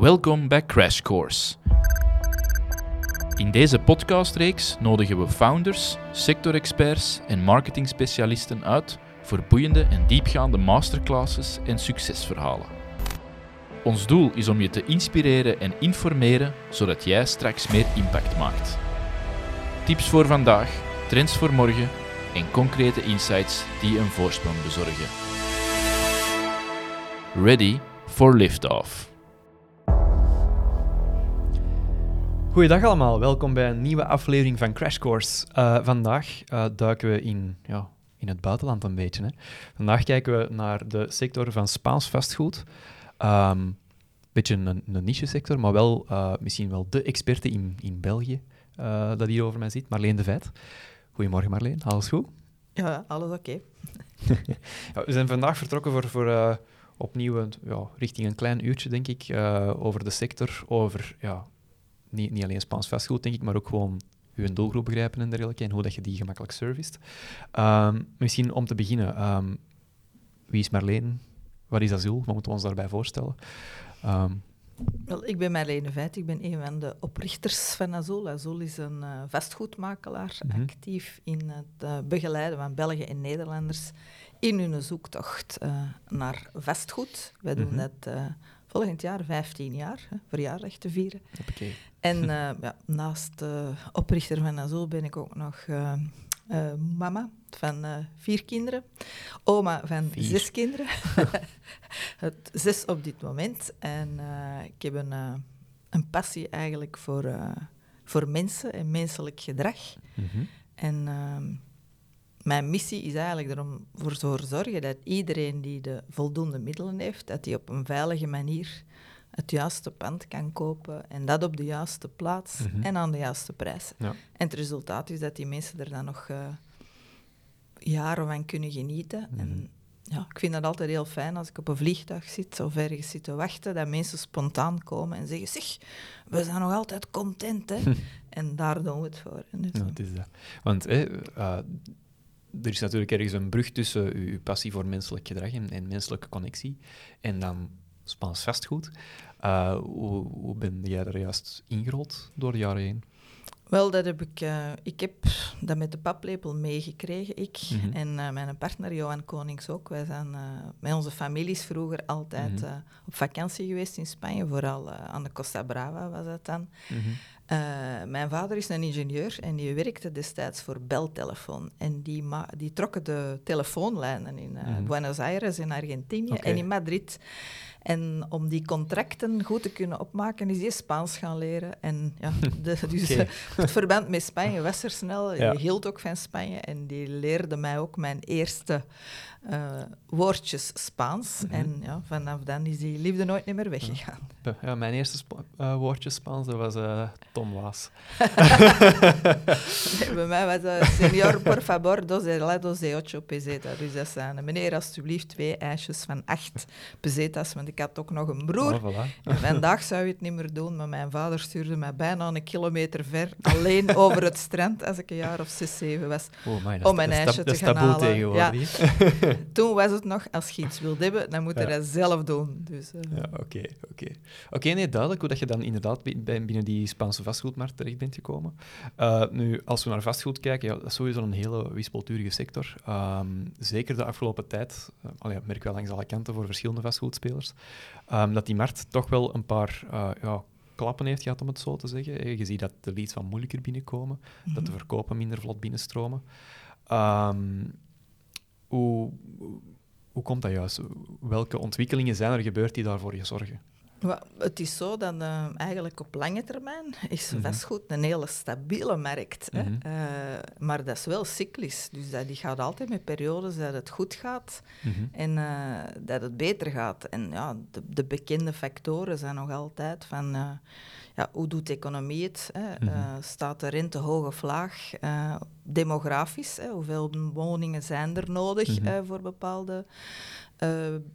Welkom bij Crash Course. In deze podcastreeks nodigen we founders, sectorexperts en marketingspecialisten uit voor boeiende en diepgaande masterclasses en succesverhalen. Ons doel is om je te inspireren en informeren zodat jij straks meer impact maakt. Tips voor vandaag, trends voor morgen en concrete insights die een voorsprong bezorgen. Ready for liftoff. Goeiedag allemaal, welkom bij een nieuwe aflevering van Crash Course. Uh, vandaag uh, duiken we in, ja, in het buitenland een beetje. Hè. Vandaag kijken we naar de sector van Spaans vastgoed. Een um, beetje een, een niche-sector, maar wel uh, misschien wel de experte in, in België dat hier over mij zit, Marleen de Vet. Goedemorgen Marleen, alles goed? Ja, alles oké. Okay. ja, we zijn vandaag vertrokken voor, voor opnieuw ja, richting een klein uurtje, denk ik, over de sector, over ja, niet, niet alleen Spaans vastgoed, denk ik, maar ook gewoon je doelgroep begrijpen en dergelijke, en hoe dat je die gemakkelijk serviced. Um, misschien om te beginnen, um, wie is Marleen? Wat is Azul? Wat moeten we ons daarbij voorstellen? Um, Wel, ik ben Marlene Veit, ik ben een van de oprichters van Azul. Azul is een uh, vastgoedmakelaar, mm -hmm. actief in het uh, begeleiden van Belgen en Nederlanders in hun zoektocht uh, naar vastgoed. Wij doen mm -hmm. dat volgend jaar 15 jaar, hè, verjaardag te vieren. Okay. En uh, ja, naast uh, oprichter van Azul ben ik ook nog uh, mama van vier kinderen, oma van vier. zes kinderen. Het zes op dit moment. En ik heb een, een passie eigenlijk voor, voor mensen en menselijk gedrag. Mm -hmm. En ehm, mijn missie is eigenlijk erom voor te zorgen dat iedereen die de voldoende middelen heeft, dat die op een veilige manier het juiste pand kan kopen en dat op de juiste plaats mm -hmm. en aan de juiste prijs. Ja. En het resultaat is dat die mensen er dan nog uh, jaren van kunnen genieten. Mm -hmm. En ja, ik vind dat altijd heel fijn als ik op een vliegtuig zit of ergens zit te wachten, dat mensen spontaan komen en zeggen, zeg, we zijn nog altijd content, hè. en daar doen we het voor. Dus ja, het is dat. Want eh, uh, er is natuurlijk ergens een brug tussen uw passie voor menselijk gedrag en, en menselijke connectie en dan Spaans vastgoed. Hoe, hoe ben jij daar juist ingerold door de jaren heen? Wel, dat heb ik, uh, ik heb dat met de paplepel meegekregen, ik mm -hmm. en uh, mijn partner Johan Konings ook. Wij zijn uh, met onze families vroeger altijd mm -hmm. op vakantie geweest in Spanje, vooral aan de Costa Brava was dat dan. Mm -hmm. mijn vader is een ingenieur en die werkte destijds voor Beltelefoon. En die, die trokken de telefoonlijnen in Buenos Aires in Argentinië okay. en in Madrid. En om die contracten goed te kunnen opmaken, is hij Spaans gaan leren. En ja, de, dus okay. het verband met Spanje was er snel. Ja. Je hield ook van Spanje. En die leerde mij ook mijn eerste uh, woordjes Spaans. Mm -hmm. En ja, vanaf dan is die liefde nooit meer weggegaan. Ja, ja mijn eerste sp uh, woordje Spaans dat was uh, Tom Waas. nee, bij mij was dat senor, por favor, dos helados de ocho peseta. Dus dat zijn, meneer, alstublieft, twee ijsjes van acht pesetas, want ik had ook nog een broer. Oh, voilà. en vandaag zou je het niet meer doen, maar mijn vader stuurde mij bijna een kilometer ver, alleen over het strand, als ik een jaar of zes, zeven was, oh, my, om een ijsje te gaan halen. Ja. Toen was het nog, als je iets wilt hebben, dan moet je ja. dat zelf doen. Dus, uh... Ja, oké. Okay, oké, okay. okay, nee, duidelijk hoe dat je dan inderdaad binnen die Spaanse vastgoedmarkt terecht bent gekomen. Uh, nu, als we naar vastgoed kijken, ja, dat is sowieso een hele wispelturige sector. Um, zeker de afgelopen tijd, uh, al ja, merk wel langs alle kanten voor verschillende vastgoedspelers, um, dat die markt toch wel een paar ja, klappen heeft gehad, om het zo te zeggen. Je ziet dat de leads wat moeilijker binnenkomen, mm -hmm. dat de verkopen minder vlot binnenstromen. Um, hoe, hoe komt dat juist? Welke ontwikkelingen zijn er gebeurd die daarvoor je zorgen? Well, het is zo dat uh, eigenlijk op lange termijn is vastgoed een hele stabiele markt. Mm -hmm. uh, maar dat is wel cyclisch. Dus dat, die gaat altijd met periodes dat het goed gaat mm -hmm. en uh, dat het beter gaat. En ja, de, de, bekende factoren zijn nog altijd van ja, hoe doet de economie het? Hè? Uh, staat de rente hoog of laag? Uh, demografisch, hè? hoeveel woningen zijn er nodig mm -hmm. uh, voor bepaalde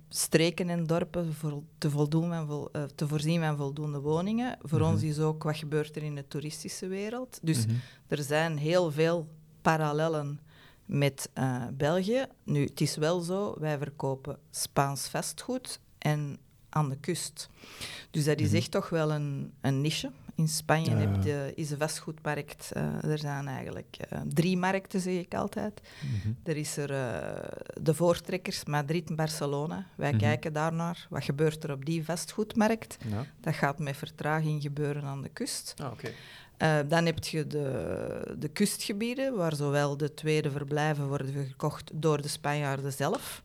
streken en dorpen voor te, voldoen en vol, te voorzien van voldoende woningen? Voor mm -hmm. ons is ook wat gebeurt er in de toeristische wereld. Dus er zijn heel veel parallellen met België. Nu, het is wel zo, wij verkopen Spaans vastgoed en aan de kust. Dus dat is Mhm. echt toch wel een, een niche. In Spanje Ja, heb je, is de vastgoedmarkt, eh, er zijn eigenlijk eh, drie markten, zeg ik altijd. Mhm. Er is er eh, de voortrekkers, Madrid en Barcelona. Wij Mhm. kijken daarnaar. Wat gebeurt er op die vastgoedmarkt? Ja. Dat gaat met vertraging gebeuren aan de kust. Ah, dan heb je de, de kustgebieden, waar zowel de tweede verblijven worden gekocht door de Spanjaarden zelf.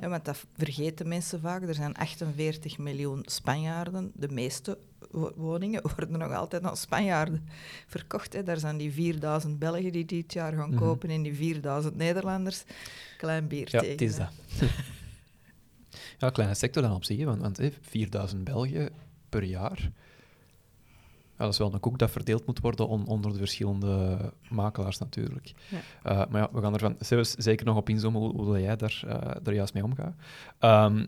Ja. Ja, want dat vergeten mensen vaak. Er zijn 48 miljoen Spanjaarden. De meeste wo- woningen worden nog altijd aan Spanjaarden verkocht. Hè. Daar zijn die 4000 Belgen die dit jaar gaan Mhm. kopen en die 4000 Nederlanders. Klein bier Ja, tegen. het is hè. dat. ja, kleine sector dan op zich, want, want hè, 4000 Belgen per jaar. Ja, dat is wel een koek dat verdeeld moet worden on- onder de verschillende makelaars natuurlijk. Ja. Eh, maar ja, we gaan er van zeker nog op inzoomen hoe, hoe jij daar, eh, daar juist mee omgaat. Ehm,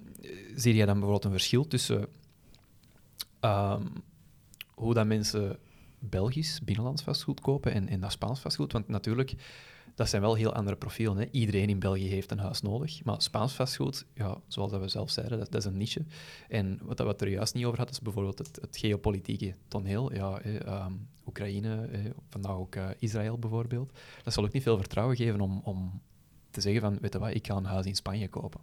zie jij dan bijvoorbeeld een verschil tussen ehm, hoe dat mensen Belgisch, binnenlands vastgoed kopen en, en dat Spaans vastgoed? Want natuurlijk, dat zijn wel heel andere profielen. Hè. Iedereen in België heeft een huis nodig. Maar Spaans vastgoed, ja, zoals we zelf zeiden, dat, is een niche. En wat we er juist niet over hadden, is bijvoorbeeld het, geopolitieke toneel. Ja, ehm, Oekraïne, hè, vandaag ook eh, Israël bijvoorbeeld. Dat zal ook niet veel vertrouwen geven om, om te zeggen van, weet je wat, ik ga een huis in Spanje kopen.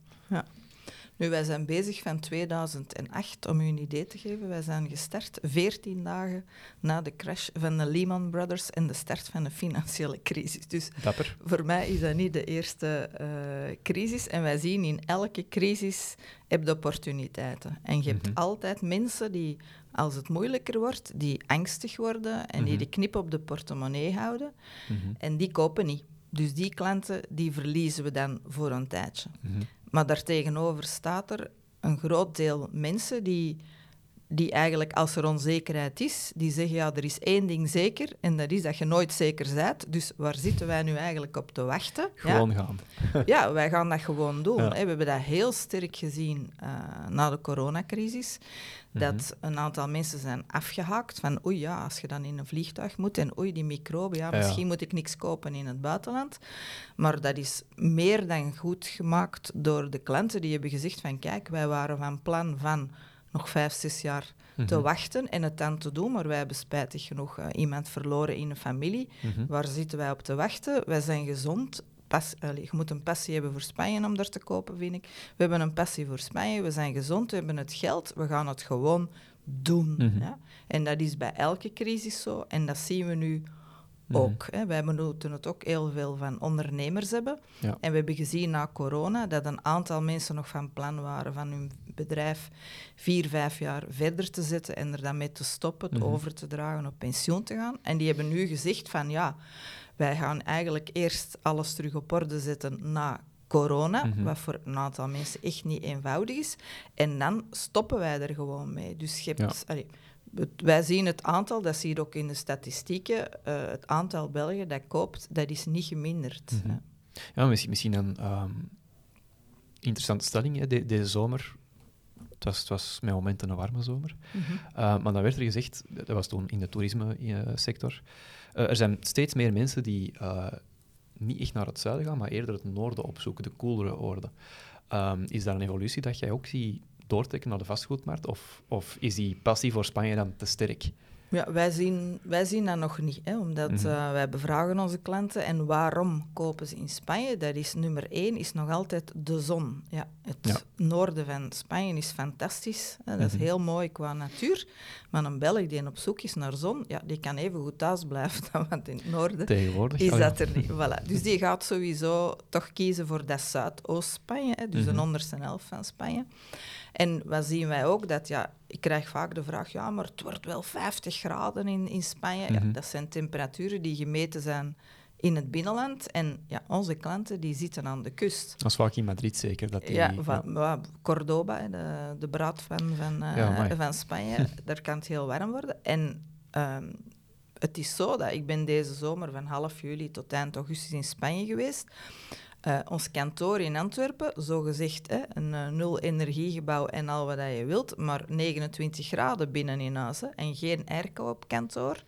Nu, wij zijn bezig van 2008, om u een idee te geven. Wij zijn gestart 14 dagen na de crash van de Lehman Brothers en de start van de financiële crisis. Dus Dapper. voor mij is dat niet de eerste eh, crisis. En wij zien in elke crisis heb je opportuniteiten. En je hebt Mhm. altijd mensen die, als het moeilijker wordt, die angstig worden en die Mhm. de knip op de portemonnee houden. Mhm, En die kopen niet. Dus die klanten die verliezen we dan voor een tijdje. Maar daartegenover staat er een groot deel mensen die, die eigenlijk, als er onzekerheid is, die zeggen, ja, er is één ding zeker, en dat is dat je nooit zeker bent. Dus waar zitten wij nu eigenlijk op te wachten? Gewoon gaan. Ja, wij gaan dat gewoon doen. Ja. hè. We hebben dat heel sterk gezien eh, na de coronacrisis. Mhm. Dat een aantal mensen zijn afgehaakt van oei ja, als je dan in een vliegtuig moet en oei die microben, ja. misschien moet ik niks kopen in het buitenland. Maar dat is meer dan goed gemaakt door de klanten die hebben gezegd van kijk, wij waren van plan van nog vijf, zes jaar te Mhm. wachten en het dan te doen, maar wij hebben spijtig genoeg eh, iemand verloren in een familie. Mhm. Waar zitten wij op te wachten? Wij zijn gezond. Pas, allee, je moet een passie hebben voor Spanje om daar te kopen, vind ik. We hebben een passie voor Spanje, we zijn gezond, we hebben het geld, we gaan het gewoon doen. Mhm. ja? En dat is bij elke crisis zo, en dat zien we nu. Ook. Hè. Wij moeten het ook heel veel van ondernemers hebben. Ja. En we hebben gezien na corona dat een aantal mensen nog van plan waren van hun bedrijf vier, vijf jaar verder te zetten en er dan mee te stoppen, het Mhm. over te dragen, op pensioen te gaan. En die hebben nu gezegd van ja, wij gaan eigenlijk eerst alles terug op orde zetten na corona, Mhm. wat voor een aantal mensen echt niet eenvoudig is. En dan stoppen wij er gewoon mee. Dus je hebt, allee, het- wij zien het aantal, dat zie je ook in de statistieken, eh, het aantal Belgen dat koopt, dat is niet geminderd. Mhm. Ja, misschien, misschien een ehm, interessante stelling hè, de- deze zomer. Het was, het was met momenten een warme zomer. Mhm. Uh, maar dan werd er gezegd, dat was toen in de toerisme-sector, uh, er zijn steeds meer mensen die niet echt naar het zuiden gaan, maar eerder het noorden opzoeken, de koelere oorden. Um, is daar een evolutie dat jij ook ziet doortrekken naar de vastgoedmarkt? Of, of is die passie voor Spanje dan te sterk? Ja, wij zien, wij zien dat nog niet, hè, omdat eh, wij bevragen onze klanten en waarom kopen ze in Spanje? Dat is nummer één, is nog altijd de zon. Ja, het Ja. noorden van Spanje is fantastisch, hè, dat is Mhm. heel mooi qua natuur, maar een Belg die op zoek is naar zon, ja, die kan even goed thuis blijven dan want in het noorden Tegenwoordig. is Oh dat er niet. Voilà. Dus die gaat sowieso toch kiezen voor dat Zuidoost-Spanje, dus Mhm. de onderste helft van Spanje. En wat zien wij ook? Dat, ja, ik krijg vaak de vraag, ja, maar het wordt wel 50 graden in, in Spanje. Mhm. ja, dat zijn temperaturen die gemeten zijn in het binnenland. En ja, onze klanten die zitten aan de kust. Dat is vaak in Madrid zeker. Dat die, Ja, van, ja, Cordoba, de, de braad van, van, eh, Ja, van Spanje, daar kan het heel warm worden. En ehm, het is zo dat ik ben deze zomer van half juli tot eind augustus in Spanje geweest. Eh, ons kantoor in Antwerpen, zogezegd hè, een eh, nul-energiegebouw en al wat dat je wilt, maar 29 graden binnen in huis hè, en geen airco op kantoor.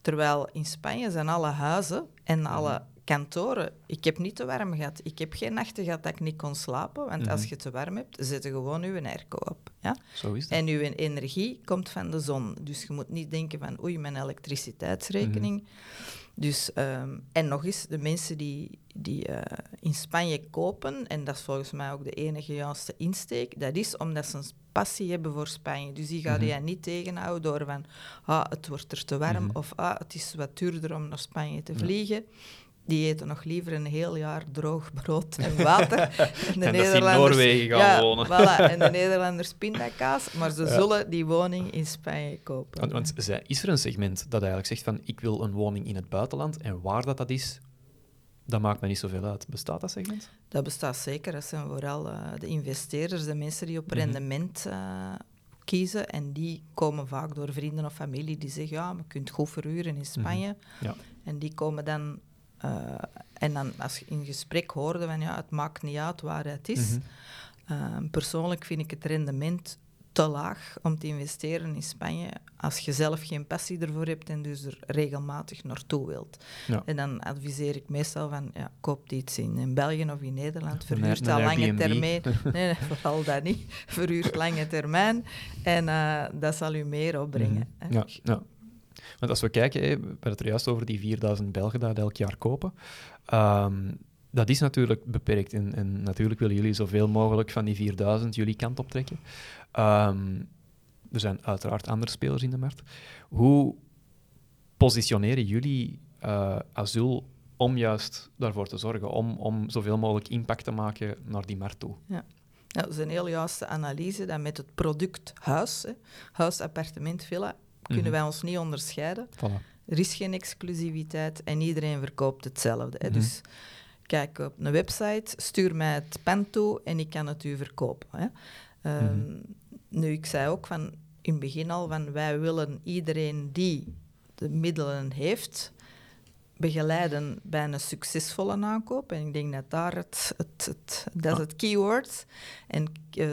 Terwijl in Spanje zijn alle huizen en alle kantoren, ik heb niet te warm gehad. Ik heb geen nachten gehad dat ik niet kon slapen. Want als Mhm. je te warm hebt, zet je gewoon je airco op. Ja? Zo is dat. En uw energie komt van de zon. Dus je moet niet denken van oei, mijn elektriciteitsrekening. Dus, ehm, en nog eens, de mensen die, die eh, in Spanje kopen, en dat is volgens mij ook de enige juiste insteek, dat is omdat ze een passie hebben voor Spanje. Dus die gaan Mhm. je niet tegenhouden door van ah, het wordt er te warm Mhm. of ah, het is wat duurder om naar Spanje te Ja. Die eten nog liever een heel jaar droog brood en water. en de En dat ze in Nederlanders- Noorwegen gaan ja, wonen. Voilà, en de Nederlanders pindakaas, maar ze Ja. zullen die woning in Spanje kopen. Want, want zij- is er een segment dat eigenlijk zegt van ik wil een woning in het buitenland en waar dat, dat is, dat maakt me niet zoveel uit. Bestaat dat segment? Dat bestaat zeker. Dat zijn vooral eh, de investeerders, de mensen die op Mhm. rendement eh, kiezen. En die komen vaak door vrienden of familie die zeggen, ja, je kunt goed verhuren in Spanje. Mhm. Ja. En die komen dan... eh, en dan als je in gesprek hoorde van, ja, het maakt niet uit waar het is. Mhm. Eh, persoonlijk vind ik het rendement te laag om te investeren in Spanje als je zelf geen passie ervoor hebt en dus er regelmatig naartoe wilt. Ja. En dan adviseer ik meestal van, ja, koop iets in, in België of in Nederland, verhuurt al lange termijn. Nee, vooral dat niet. Verhuurt lange termijn en eh, dat zal u meer opbrengen. Mhm. Ja, ja. Want als we kijken, we hadden het er juist over die 4000 Belgen dat elk jaar kopen. Ehm, dat is natuurlijk beperkt. En, en natuurlijk willen jullie zoveel mogelijk van die 4000 jullie kant optrekken. Ehm, er zijn uiteraard andere spelers in de markt. Hoe positioneren jullie eh Azul om juist daarvoor te zorgen, om, om zoveel mogelijk impact te maken naar die markt toe? Ja, dat is een heel juiste analyse. Dat met het product huis, hè, huis, appartement, villa, kunnen Mhm. wij ons niet onderscheiden. Voilà. Er is geen exclusiviteit en iedereen verkoopt hetzelfde. Hè. Mhm. Dus kijk op een website, stuur mij het pen toe en ik kan het u verkopen. Hè. Ehm, Mhm. Nu, ik zei ook van, in het begin al van wij willen iedereen die de middelen heeft begeleiden bij een succesvolle aankoop. En ik denk dat daar het, het, het, dat is Ja. het keyword. En eh,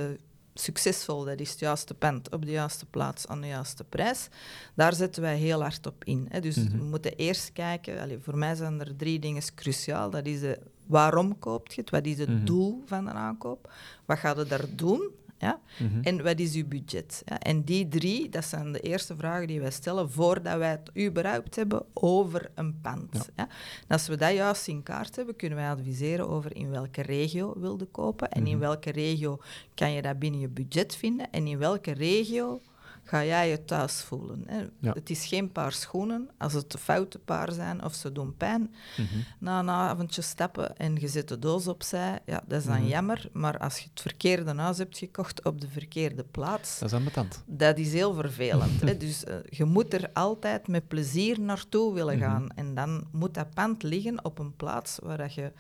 succesvol, dat is het juiste pand op de juiste plaats aan de juiste prijs. Daar zetten wij heel hard op in. Hè. Dus Mhm. we moeten eerst kijken, voor mij zijn er drie dingen cruciaal. Dat is de, waarom koopt je het? Wat is het Mhm. doel van een aankoop? Wat gaat je daar doen? Ja? Mhm. En wat is uw budget? Ja, en die drie, dat zijn de eerste vragen die wij stellen voordat wij het überhaupt hebben over een pand. Ja. Ja. En als we dat juist in kaart hebben, kunnen wij adviseren over in welke regio wilde kopen en in Mhm. welke regio kan je dat binnen je budget vinden en in welke regio ga jij je thuis voelen. Hè. Ja. Het is geen paar schoenen. Als het de foute paar zijn of ze doen pijn, Mhm. na een avondje stappen en je zet de doos opzij, ja, dat is dan Mhm. jammer. Maar als je het verkeerde huis hebt gekocht op de verkeerde plaats, Dat is ambetant. dat is heel vervelend. hè. Dus eh, je moet er altijd met plezier naartoe willen Mhm. gaan. En dan moet dat pand liggen op een plaats waar dat je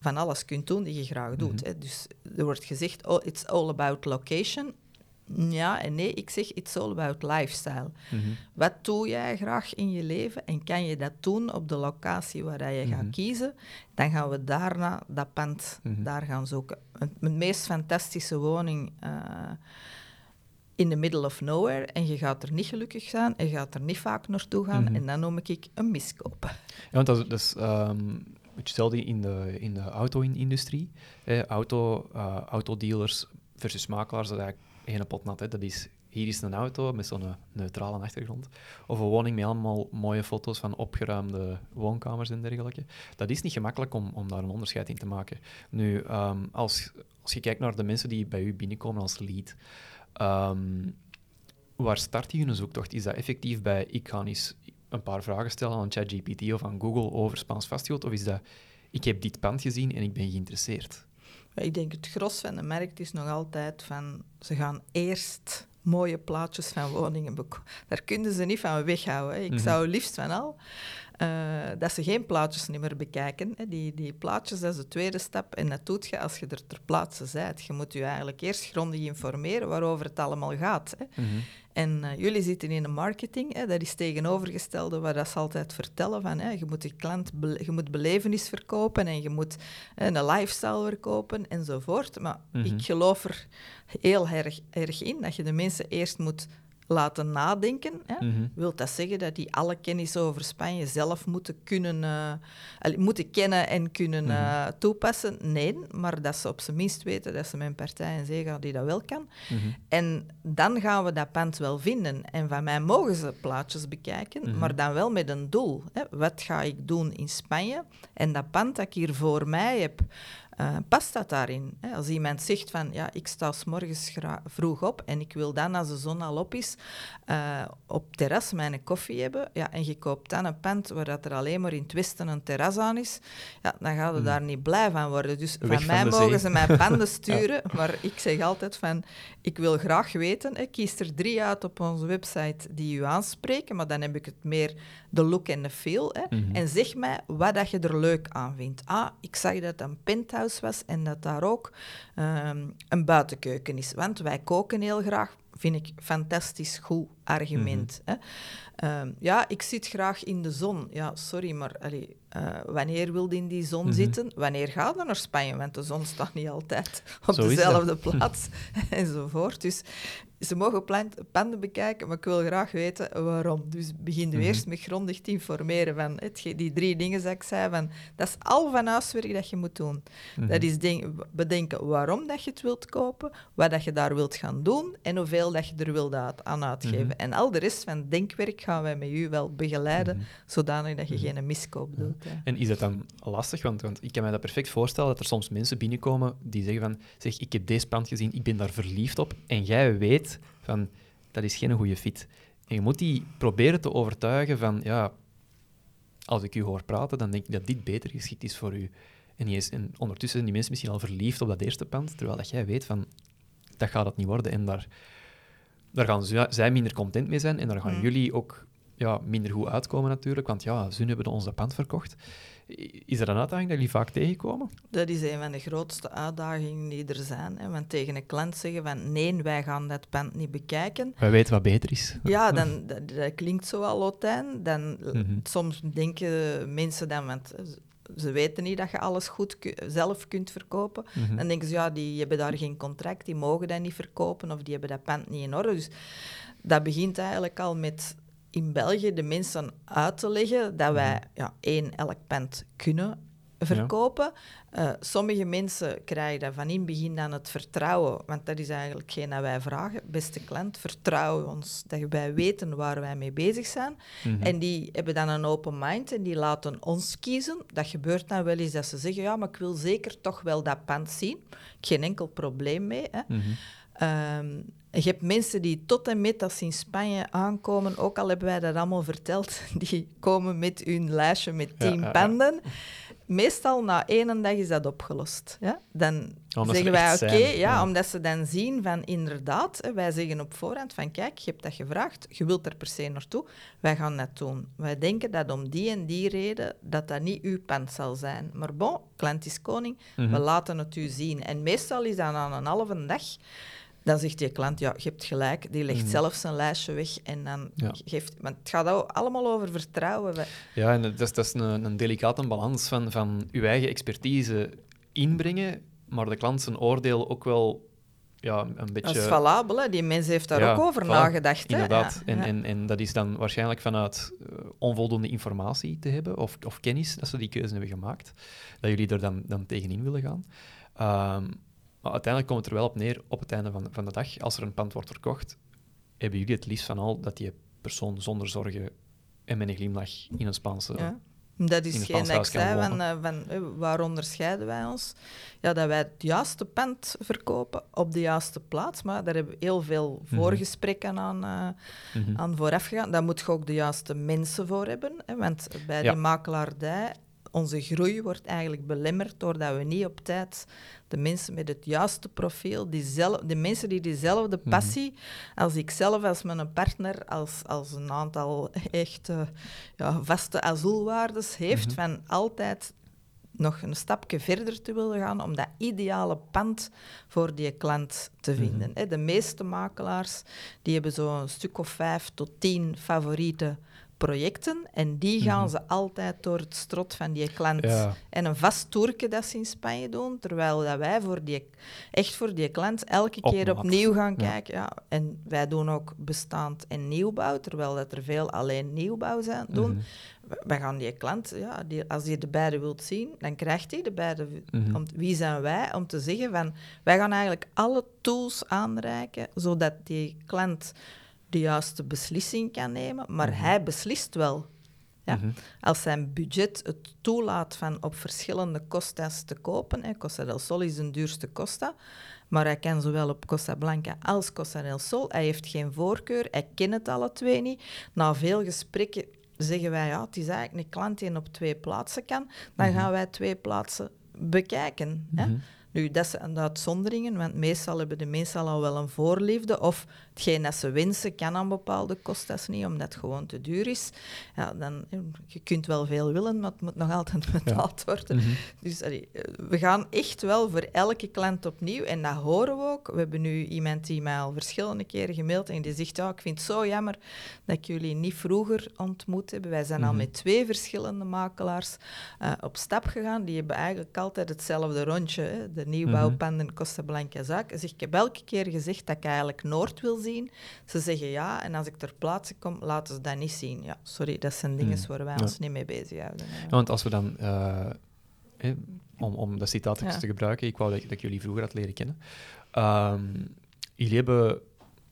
van alles kunt doen die je graag doet. Hè. Dus er wordt gezegd, oh, it's all about location. Ja en nee, ik zeg, it's all about lifestyle. Mhm. Wat doe jij graag in je leven en kan je dat doen op de locatie waar je Mhm. gaat kiezen? Dan gaan we daarna dat pand Mhm. daar gaan zoeken. Een- Mijn meest fantastische woning eh, in the middle of nowhere en je gaat er niet gelukkig zijn en je gaat er niet vaak naartoe gaan Mhm. en dan noem ik een miskoop. Ja, want dat is, dat is ehm, wat je stelde in de, in de auto-industrie. hè, Auto, eh, autodealers versus makelaars, dat eigenlijk één pot nat. Hè. Dat is, hier is een auto met zo'n neutrale achtergrond. Of een woning met allemaal mooie foto's van opgeruimde woonkamers en dergelijke. Dat is niet gemakkelijk om, om daar een onderscheid in te maken. Nu, ehm, als, als je kijkt naar de mensen die bij u binnenkomen als lead, ehm, waar start je hun zoektocht? Is dat effectief bij, ik ga eens een paar vragen stellen aan ChatGPT of aan Google over Spaans vastgoed? Of is dat, ik heb dit pand gezien en ik ben geïnteresseerd? Ik denk het gros van de markt is nog altijd van ze gaan eerst mooie plaatjes van woningen bekomen. Daar kunnen ze niet van weghouden. Hè. Ik Mhm. zou liefst van al eh, dat ze geen plaatjes niet meer bekijken. Hè. Die, die plaatjes, dat is de tweede stap. En dat doet je als je er ter plaatse bent. Je moet je eigenlijk eerst grondig informeren waarover het allemaal gaat. Hè. En eh, jullie zitten in de marketing, hè, dat is tegenovergestelde wat dat ze altijd vertellen. Van, hè, je moet de klant je moet belevenis verkopen en je moet hè, een lifestyle verkopen enzovoort. Maar Mhm. ik geloof er heel erg, erg in dat je de mensen eerst moet laten nadenken. Hè? Mhm. Wil dat zeggen dat die alle kennis over Spanje zelf moeten kunnen eh, moeten kennen en kunnen Mhm. eh, toepassen? Nee, maar dat ze op zijn minst weten dat ze een partij en zee gaan die dat wel kan. Mhm. En dan gaan we dat pand wel vinden. En van mij mogen ze plaatjes bekijken, maar dan wel met een doel. Hè. Wat ga ik doen in Spanje? En dat pand dat ik hier voor mij heb, eh, past dat daarin? Hè? Als iemand zegt van, ja, ik sta s morgens vroeg op en ik wil dan, als de zon al op is, eh, op terras mijn koffie hebben, ja, en je koopt dan een pand waar dat er alleen maar in het westen een terras aan is, ja, dan gaan we Mhm. daar niet blij van worden. Dus Weg van mij mogen zee. ze mij panden sturen, maar ik zeg altijd van, ik wil graag weten, ik kies er drie uit op onze website die u aanspreken, maar dan heb ik het meer de look en de feel. Hè. Mhm. En zeg mij wat dat je er leuk aan vindt. Ah, ik zag dat een penthouse was en dat daar ook ehm, een buitenkeuken is. Want wij koken heel graag, vind ik fantastisch goed argument. hè. Ehm, ja, ik zit graag in de zon. Ja, sorry, maar allee, eh, wanneer wilde in die zon Mhm. zitten? Wanneer gaat je naar Spanje? Want de zon staat niet altijd op Zo dezelfde plaats enzovoort. Dus ze mogen plant- panden bekijken, maar ik wil graag weten waarom. Dus begin Mhm. eerst met grondig te informeren van hetge- die drie dingen dat ik zei. Van, dat is al van huiswerk dat je moet doen. Mhm. Dat is denk- bedenken waarom dat je het wilt kopen, wat dat je daar wilt gaan doen en hoeveel dat je er wilt uit- aan uitgeven. Mhm. En al de rest van het denkwerk gaan wij met u wel begeleiden, Mhm. zodanig dat je geen miskoop doet. En is dat dan lastig? Want, want ik kan me dat perfect voorstellen dat er soms mensen binnenkomen die zeggen van zeg, ik heb deze pand gezien, ik ben daar verliefd op. En jij weet van, dat is geen goede fit. En je moet die proberen te overtuigen van, ja, als ik u hoor praten, dan denk ik dat dit beter geschikt is voor u. En, is, en ondertussen zijn die mensen misschien al verliefd op dat eerste pand, terwijl dat jij weet van, dat gaat het niet worden. En daar, daar gaan ze- zij minder content mee zijn en daar gaan Mm. jullie ook ja, minder goed uitkomen natuurlijk, want ja, ze hebben ons dat pand verkocht. Is er een uitdaging dat jullie vaak tegenkomen? Dat is een van de grootste uitdagingen die er zijn. Hè. Want tegen een klant zeggen van nee, wij gaan dat pand niet bekijken. Wij weten wat beter is. Ja, dan, dat, dat klinkt zo al. Dan, Mhm. Soms denken mensen dan, want ze- weten niet dat je alles goed zelf kunt verkopen. Mhm. Dan denken ze, ja, die hebben daar geen contract, die mogen dat niet verkopen of die hebben dat pand niet in orde. Dus dat begint eigenlijk al met in België de mensen uit te leggen dat wij Mhm. ja, één, elk pand kunnen verkopen. Eh, sommige mensen krijgen dat van in het begin dan het vertrouwen, want dat is eigenlijk geen dat wij vragen. Beste klant, vertrouw ons dat wij weten waar wij mee bezig zijn. Mhm. En die hebben dan een open mind en die laten ons kiezen. Dat gebeurt dan wel eens dat ze zeggen, ja, maar ik wil zeker toch wel dat pand zien. Geen enkel probleem mee. Hè. Mhm. Ehm, je hebt mensen die tot en met als ze in Spanje aankomen, ook al hebben wij dat allemaal verteld, die komen met hun lijstje met tien ja, ja. panden. Meestal na één dag is dat opgelost. Ja? Dan Omdat zeggen wij oké, ja, omdat ze dan zien van inderdaad, wij zeggen op voorhand van kijk, je hebt dat gevraagd, je wilt er per se naartoe, wij gaan dat doen. Wij denken dat om die en die reden dat dat niet uw pand zal zijn. Maar bon, klant is koning, Mhm. we laten het u zien. En meestal is dat aan een halve dag. Dan zegt die klant, ja, je hebt gelijk, die legt Mhm. zelf zijn lijstje weg en dan Ja. geeft... Want het gaat al- allemaal over vertrouwen. We- Ja, en dat is, dat is een, een delicate balans van, van uw eigen expertise inbrengen, maar de klant zijn oordeel ook wel ja, een Dat beetje... is valabel, hè. die mens heeft daar Ja, ook over voilà, nagedacht. Hè. Inderdaad. Ja, En, ja. En, en dat is dan waarschijnlijk vanuit eh, onvoldoende informatie te hebben of, of kennis dat ze die keuze hebben gemaakt, dat jullie er dan, dan tegenin willen gaan. Ehm, maar uiteindelijk komt het er wel op neer, op het einde van, van de dag, als er een pand wordt verkocht, hebben jullie het liefst van al dat die persoon zonder zorgen en met een glimlach in een Spaanse... Ja. Dat is een geen zei van, eh, van eh, waar onderscheiden wij ons? Ja, dat wij het juiste pand verkopen op de juiste plaats. Maar daar hebben we heel veel Mhm. voorgesprekken aan, Mhm. aan vooraf gegaan. Daar moet je ook de juiste mensen voor hebben. Hè? Want bij Ja. die makelaardij, onze groei wordt eigenlijk belemmerd doordat we niet op tijd de mensen met het juiste profiel, die zel- de mensen die diezelfde Mhm. passie als ikzelf, als mijn partner, als, als een aantal echt eh, ja, vaste asielwaardes heeft, Mhm. van altijd nog een stapje verder te willen gaan om dat ideale pand voor die klant te Mhm. vinden. De meeste makelaars die hebben zo'n stuk of vijf tot tien favoriete projecten en die gaan Mhm. ze altijd door het strot van die klant. Ja. En een vast toerke dat ze in Spanje doen, terwijl dat wij voor die, echt voor die klant elke Op keer maat. opnieuw gaan Ja. kijken. Ja. En wij doen ook bestaand en nieuwbouw, terwijl dat er veel alleen nieuwbouw zijn, doen. W- Wij gaan die klant, ja, die, als hij de beide wilt zien, dan krijgt hij de beide. Mhm. Om, wie zijn wij om te zeggen van, wij gaan eigenlijk alle tools aanreiken, zodat die klant de juiste beslissing kan nemen, maar Mhm. hij beslist wel. Ja. Mhm. Als zijn budget het toelaat van op verschillende Costa's te kopen, hè, Costa del Sol is de duurste Costa, maar hij kan zowel op Costa Blanca als Costa del Sol. Hij heeft geen voorkeur, hij kent het alle twee niet. Na veel gesprekken zeggen wij, ja, het is eigenlijk een klant die op twee plaatsen kan. Dan Mhm. gaan wij twee plaatsen bekijken. Hè? Nu, dat zijn de uitzonderingen, want meestal hebben de mensen al wel een voorliefde. Of hetgeen dat ze wensen, kan aan bepaalde kostas niet, omdat het gewoon te duur is. Ja, dan, je kunt wel veel willen, maar het moet nog altijd betaald worden. Mhm. Dus allee, eh, we gaan echt wel voor elke klant opnieuw. En dat horen we ook. We hebben nu iemand die mij al verschillende keren gemaild en die zegt, ja, ik vind het zo jammer dat ik jullie niet vroeger ontmoet hebben. Wij zijn al Mhm. met twee verschillende makelaars eh, op stap gegaan. Die hebben eigenlijk altijd hetzelfde rondje. Hè. De nieuwbouwpanden Costa Blanca Zaak. Dus ik heb elke keer gezegd dat ik eigenlijk Noord wil zien. Ze zeggen ja, en als ik ter plaatse kom, laten ze dat niet zien. Ja, sorry, dat zijn dingen Mhm. waar wij Ja. ons niet mee bezighouden. Ja, want als we dan, eh, om, om dat citaat Ja. te gebruiken, ik wou dat, dat ik jullie vroeger had leren kennen. Ehm, jullie hebben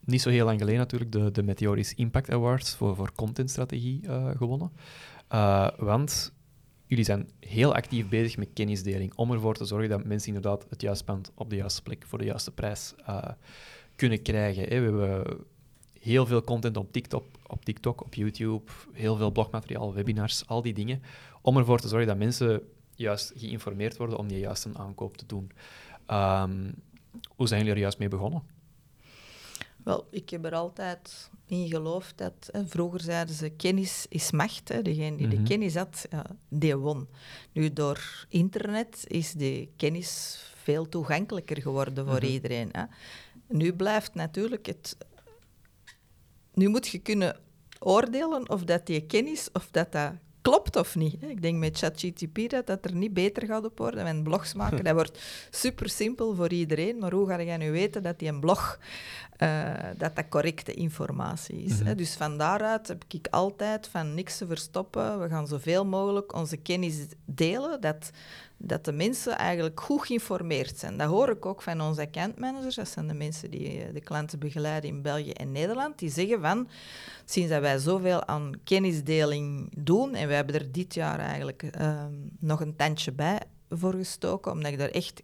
niet zo heel lang geleden natuurlijk de, de Meteoris Impact Awards voor, voor contentstrategie eh, gewonnen. Eh, want jullie zijn heel actief bezig met kennisdeling om ervoor te zorgen dat mensen inderdaad het juiste pand op de juiste plek voor de juiste prijs eh, kunnen krijgen. Hè. We hebben heel veel content op TikTok, op TikTok, op YouTube, heel veel blogmateriaal, webinars, al die dingen, om ervoor te zorgen dat mensen juist geïnformeerd worden om die juiste aankoop te doen. Ehm, hoe zijn jullie er juist mee begonnen? Wel, ik heb er altijd in geloofd dat... Hè, vroeger zeiden ze, kennis is macht. Hè. Degene die Mhm. de kennis had, ja, die won. Nu, door internet is de kennis veel toegankelijker geworden voor Mhm. iedereen. Hè. Nu blijft natuurlijk het... Nu moet je kunnen oordelen of dat die kennis, of dat dat klopt of niet. Ik denk met ChatGTP dat dat er niet beter gaat op worden. En blogs maken, dat wordt super simpel voor iedereen. Maar hoe ga je nu weten dat die een blog eh, dat dat correcte informatie is. hè? Mhm. Dus van daaruit heb ik altijd van niks te verstoppen. We gaan zoveel mogelijk onze kennis delen, dat, dat de mensen eigenlijk goed geïnformeerd zijn. Dat hoor ik ook van onze accountmanagers. Dat zijn de mensen die eh, de klanten begeleiden in België en Nederland. Die zeggen van, sinds dat wij zoveel aan kennisdeling doen, en we hebben er dit jaar eigenlijk ehm, nog een tandje bij voor gestoken, omdat ik daar echt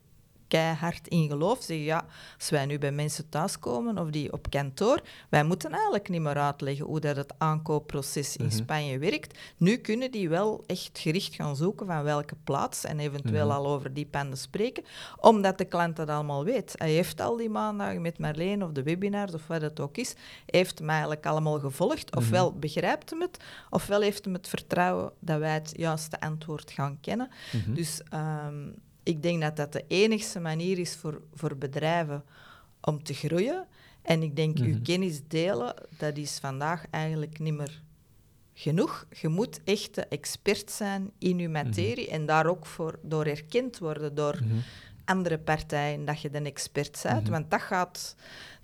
keihard in geloof. Zeg ja, als wij nu bij mensen thuiskomen of die op kantoor, wij moeten eigenlijk niet meer uitleggen hoe dat het aankoopproces in Mhm. Spanje werkt. Nu kunnen die wel echt gericht gaan zoeken van welke plaats en eventueel Mhm. al over die panden spreken, omdat de klant dat allemaal weet. Hij heeft al die maandagen met Marleen of de webinars of wat het ook is, heeft hem eigenlijk allemaal gevolgd. Ofwel begrijpt hem het, ofwel heeft hem het vertrouwen dat wij het juiste antwoord gaan kennen. Mhm. Dus ehm, ik denk dat dat de enigste manier is voor, voor bedrijven om te groeien. En ik denk, Mhm. uw kennis delen, dat is vandaag eigenlijk niet meer genoeg. Je moet echt de expert zijn in uw materie en daar ook voor, door erkend worden door Mhm. andere partijen dat je de expert bent. Mhm. Want dat gaat,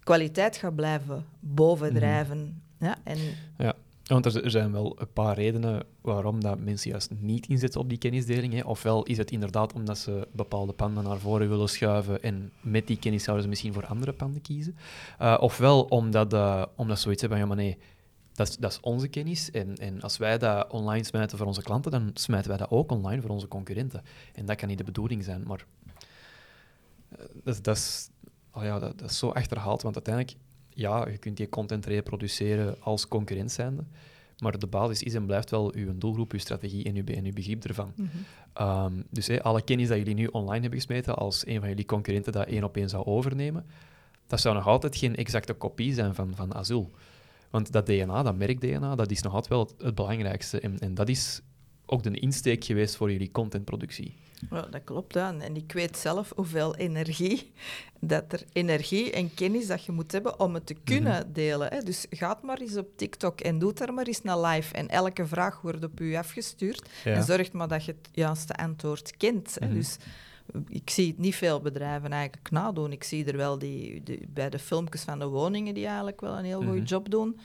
kwaliteit gaat blijven bovendrijven. Ja, en Ja, want er, zijn wel een paar redenen waarom dat mensen juist niet inzetten op die kennisdeling. Hè. Ofwel is het inderdaad omdat ze bepaalde panden naar voren willen schuiven en met die kennis zouden ze misschien voor andere panden kiezen. Eh, ofwel omdat, uh, omdat ze zoiets hebben van, ja maar nee, dat is, dat onze kennis en, en als wij dat online smijten voor onze klanten, dan smijten wij dat ook online voor onze concurrenten. En dat kan niet de bedoeling zijn, maar eh, dat, dat, oh ja, dat, dat is zo achterhaald, want uiteindelijk ja, je kunt die content reproduceren als concurrent zijnde, maar de basis is en blijft wel uw doelgroep, uw strategie en uw, en uw begrip ervan. Ehm, dus alle kennis dat jullie nu online hebben gesmeten, als een van jullie concurrenten dat één op één zou overnemen, dat zou nog altijd geen exacte kopie zijn van, van Azul. Want dat DNA, dat merk-DNA, dat is nog altijd wel het, het belangrijkste. En, en dat is ook de insteek geweest voor jullie contentproductie. Ja, dat klopt. Hè. En ik weet zelf hoeveel energie, dat er energie en kennis dat je moet hebben om het te kunnen delen. Hè. Dus ga maar eens op TikTok en doe daar maar eens naar live. En elke vraag wordt op u afgestuurd. Ja. En zorg maar dat je het juiste antwoord kent. Hè. Mhm. Dus ik zie het niet veel bedrijven eigenlijk nadoen. Ik zie er wel die, die- bij de filmpjes van de woningen die eigenlijk wel een heel goede Mhm. job doen.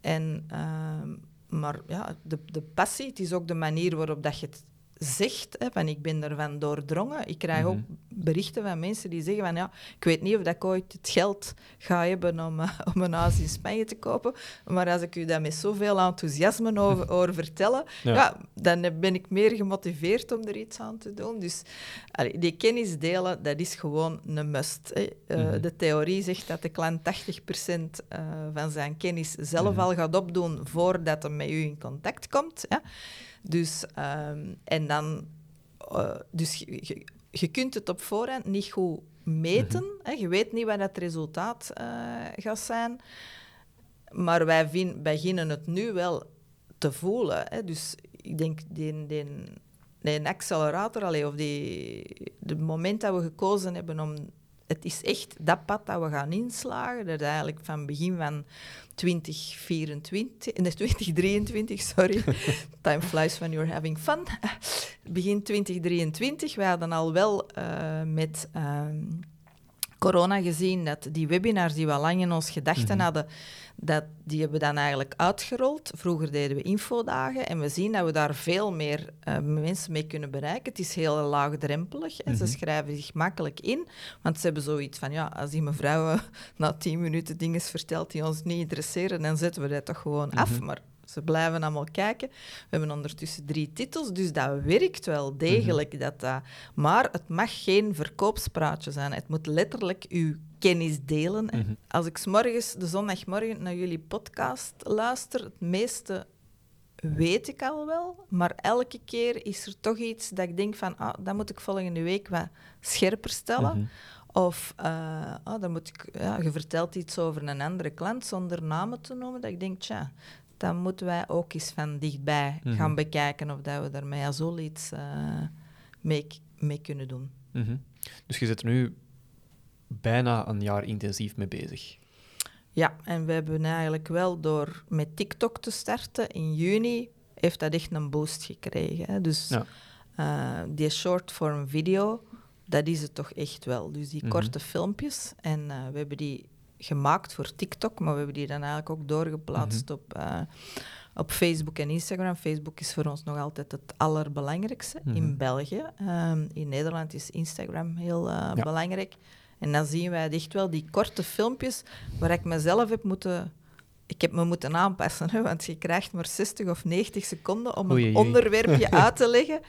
En, ehm, maar ja, de, de passie, het is ook de manier waarop dat je het zegt. Hè, van ik ben ervan doordrongen. Ik krijg ook Mhm. berichten van mensen die zeggen van ja, ik weet niet of dat ik ooit het geld ga hebben om, eh, om een huis in Spanje te kopen. Maar als ik u dat met zoveel enthousiasme over, hoor vertellen, Ja. ja. dan ben ik meer gemotiveerd om er iets aan te doen. Dus allee, die kennis delen, dat is gewoon een must. Hè. Eh, Mhm. De theorie zegt dat de klant 80% eh, van zijn kennis zelf al gaat opdoen voordat hij met u in contact komt. Ja. Dus, ehm, en dan, eh, dus je, je, je kunt het op voorhand niet goed meten. hè. Je weet niet wat het resultaat eh, gaat zijn. Maar wij beginnen het nu wel te voelen. Hè. Dus ik denk, die, die, die accelerator, allee, of die, het moment dat we gekozen hebben om... Het is echt dat pad dat we gaan inslagen. Dat is eigenlijk van begin van 2024... Nee, 2023, sorry. Time flies when you're having fun. Begin 2023. We hadden al wel eh, met... ehm, corona gezien dat die webinars die we al lang in ons gedachten Mhm. hadden, dat, die hebben we dan eigenlijk uitgerold. Vroeger deden we infodagen en we zien dat we daar veel meer eh, mensen mee kunnen bereiken. Het is heel laagdrempelig. Hè. Ze Mhm. schrijven zich makkelijk in, want ze hebben zoiets van, ja, als die mevrouw na tien minuten dingen vertelt die ons niet interesseren, dan zetten we dat toch gewoon af. Mhm. Maar ze blijven allemaal kijken. We hebben ondertussen drie titels, dus dat werkt wel degelijk. dat, dat, maar het mag geen verkoopspraatje zijn. Het moet letterlijk uw kennis delen. Mhm. Als ik 's morgens, de zondagmorgen, naar jullie podcast luister, het meeste weet ik al wel, maar elke keer is er toch iets dat ik denk van, ah, dat moet ik volgende week wat scherper stellen. Mhm. Of eh, ah, dan moet ik, ja, je vertelt iets over een andere klant zonder namen te noemen, dat ik denk, tja, dan moeten wij ook eens van dichtbij Mhm. gaan bekijken of dat we daarmee al zoiets eh mee, mee kunnen doen. Mhm. Dus je zit er nu bijna een jaar intensief mee bezig. Ja, en we hebben eigenlijk wel door met TikTok te starten in juni, heeft dat echt een boost gekregen. Hè. Dus Ja. eh, die short-form video, dat is het toch echt wel. Dus die Mhm. korte filmpjes. En eh, we hebben die gemaakt voor TikTok, maar we hebben die dan eigenlijk ook doorgeplaatst Mhm. op, eh, op Facebook en Instagram. Facebook is voor ons nog altijd het allerbelangrijkste Mhm. in België. Ehm, in Nederland is Instagram heel eh, Ja. belangrijk. En dan zien wij echt wel die korte filmpjes waar ik mezelf heb moeten... Ik heb me moeten aanpassen, hè, want je krijgt maar 60 of 90 seconden om een onderwerpje uit te leggen.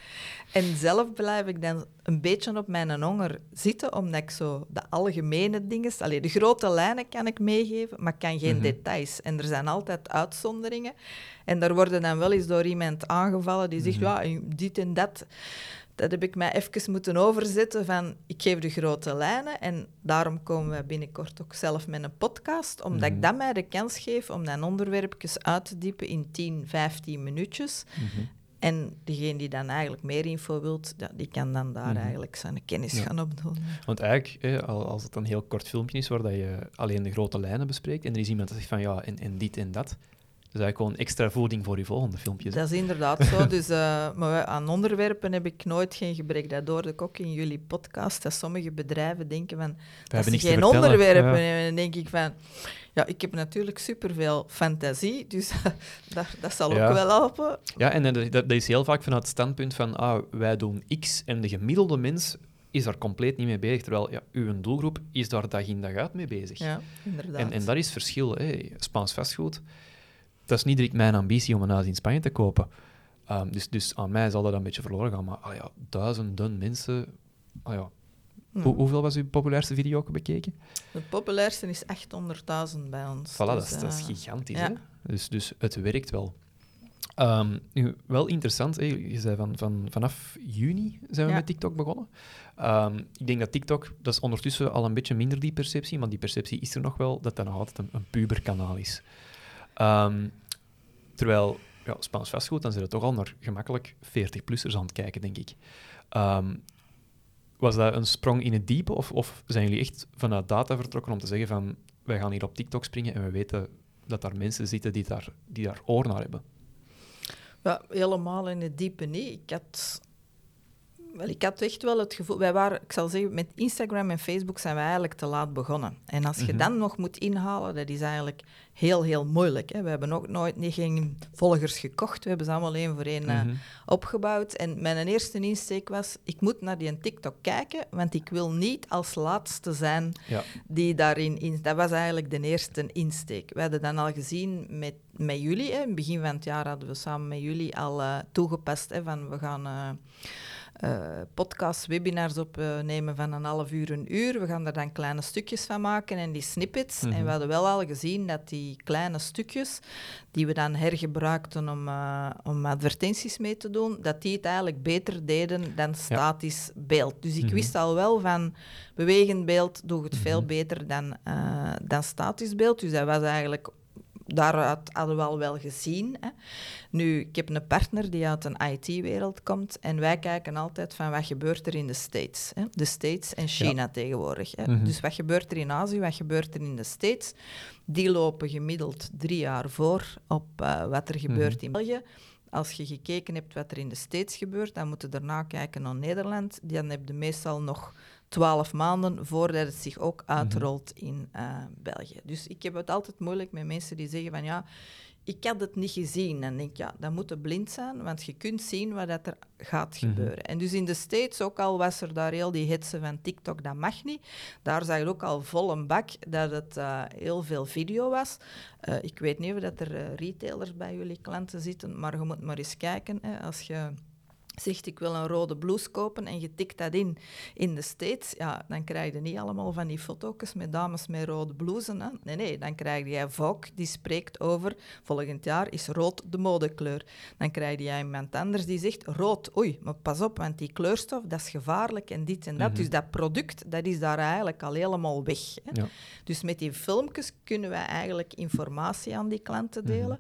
En zelf blijf ik dan een beetje op mijn honger zitten, omdat ik zo de algemene dingen... Allee, de grote lijnen kan ik meegeven, maar ik kan geen Mhm. details. En er zijn altijd uitzonderingen. En daar worden dan wel eens door iemand aangevallen die zegt, Mhm. ja, dit en dat... Dat heb ik mij even moeten overzetten van, ik geef de grote lijnen en daarom komen we binnenkort ook zelf met een podcast, omdat Mhm. ik dat mij de kans geef om dan onderwerpjes uit te diepen in 10, 15 minuutjes. Mhm. En degene die dan eigenlijk meer info wilt, ja, die kan dan daar Mhm. eigenlijk zijn kennis Ja. gaan opdoen. Want eigenlijk, als het een heel kort filmpje is waar dat je alleen de grote lijnen bespreekt en er is iemand die zegt van ja, en, en dit en dat, is eigenlijk gewoon extra voeding voor je volgende filmpjes. hè. Dat is inderdaad zo. Dus, eh, maar aan onderwerpen heb ik nooit geen gebrek. Dat ik ook in jullie podcast, dat sommige bedrijven denken van, dat te geen onderwerpen Ja. En dan denk ik van, ja, ik heb natuurlijk superveel fantasie, dus dat, dat zal Ja. ook wel helpen. Ja, en eh, dat, dat is heel vaak vanuit het standpunt van ah, wij doen X en de gemiddelde mens is daar compleet niet mee bezig, terwijl ja, uw doelgroep is daar dag in dag uit mee bezig. Ja, inderdaad. En, en dat is verschil. Hè. Spaans vastgoed, dat is niet direct mijn ambitie om een huis in Spanje te kopen. Ehm, dus, dus aan mij zal dat een beetje verloren gaan. Maar ah ja, duizenden mensen... Ah ja. Hm. Hoe- hoeveel was uw populairste video ook bekeken? De populairste is 800.000 bij ons. Voilà, dat, dus, is, dat is eh, gigantisch. ja. Hè? Dus, dus het werkt wel. Ehm, nu, wel interessant, hè? je zei van, van, vanaf juni zijn we Ja. met TikTok begonnen. Ehm, ik denk dat TikTok, dat is ondertussen al een beetje minder die perceptie, maar die perceptie is er nog wel, dat dat nog altijd een, een puberkanaal is. Ehm, terwijl ja, Spaans vastgoed, dan zijn het toch al naar gemakkelijk 40-plussers aan het kijken, denk ik. Ehm, was dat een sprong in het diepe, of, of zijn jullie echt vanuit data vertrokken om te zeggen van wij gaan hier op TikTok springen en we weten dat daar mensen zitten die daar, die daar oor naar hebben? Ja, helemaal in het diepe niet. Ik had wel, ik had echt wel het gevoel... Wij waren, ik zal zeggen, met Instagram en Facebook zijn we eigenlijk te laat begonnen. En als je Mhm. dan nog moet inhalen, dat is eigenlijk heel, heel moeilijk. Hè. We hebben ook nooit niet geen volgers gekocht. We hebben ze allemaal één voor één eh, Mhm. opgebouwd. En mijn eerste insteek was, ik moet naar die TikTok kijken, want ik wil niet als laatste zijn Ja. die daarin... In, dat was eigenlijk de eerste insteek. We hadden dan al gezien met, met jullie. Hè. In het begin van het jaar hadden we samen met jullie al eh, toegepast hè, van we gaan... eh eh podcasts, webinars opnemen van een half uur, een uur. We gaan er dan kleine stukjes van maken en die snippets. Mhm. En we hadden wel al gezien dat die kleine stukjes, die we dan hergebruikten om, eh, om advertenties mee te doen, dat die het eigenlijk beter deden dan statisch beeld. Dus ik Mhm. wist al wel van bewegend beeld doe het veel Mhm. beter dan, eh, dan statisch beeld. Dus dat was eigenlijk daaruit hadden we al wel gezien. Hè. Nu, ik heb een partner die uit een IT-wereld komt en wij kijken altijd van wat gebeurt er in de States. Hè. De States en China tegenwoordig. Hè. Mhm. Dus wat gebeurt er in Azië, wat gebeurt er in de States? Die lopen gemiddeld drie jaar voor op eh, wat er gebeurt Mhm. in België. Als je gekeken hebt wat er in de States gebeurt, dan moet je daarna kijken naar Nederland. Dan heb je meestal nog twaalf maanden voordat het zich ook uitrolt in eh, België. Dus ik heb het altijd moeilijk met mensen die zeggen van ja, ik had het niet gezien. Dan denk ik, ja, dan moet blind zijn, want je kunt zien wat dat er gaat Mhm. gebeuren. En dus in de States, ook al was er daar heel die hitsen van TikTok, dat mag niet. Daar zag je ook al vol een bak dat het eh, heel veel video was. Eh, ik weet niet of dat er retailers bij jullie klanten zitten, maar je moet maar eens kijken. Hè, als je zegt ik wil een rode blouse kopen en je tikt dat in in de States, ja, dan krijg je niet allemaal van die foto's met dames met rode blousen. Hè. Nee, nee, dan krijg je Vogue die spreekt over volgend jaar is rood de modekleur. Dan krijg je iemand anders die zegt rood, oei, maar pas op, want die kleurstof, dat is gevaarlijk en dit en dat. Mhm. Dus dat product, dat is daar eigenlijk al helemaal weg. Hè. Ja. Dus met die filmpjes kunnen wij eigenlijk informatie aan die klanten Mhm. delen.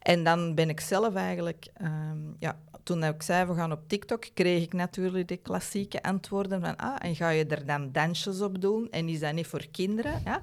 En dan ben ik zelf eigenlijk, ehm, ja, toen ik zei we gaan op TikTok, kreeg ik natuurlijk de klassieke antwoorden van, ah, en ga je er dan dansjes op doen? En is dat niet voor kinderen? Ja?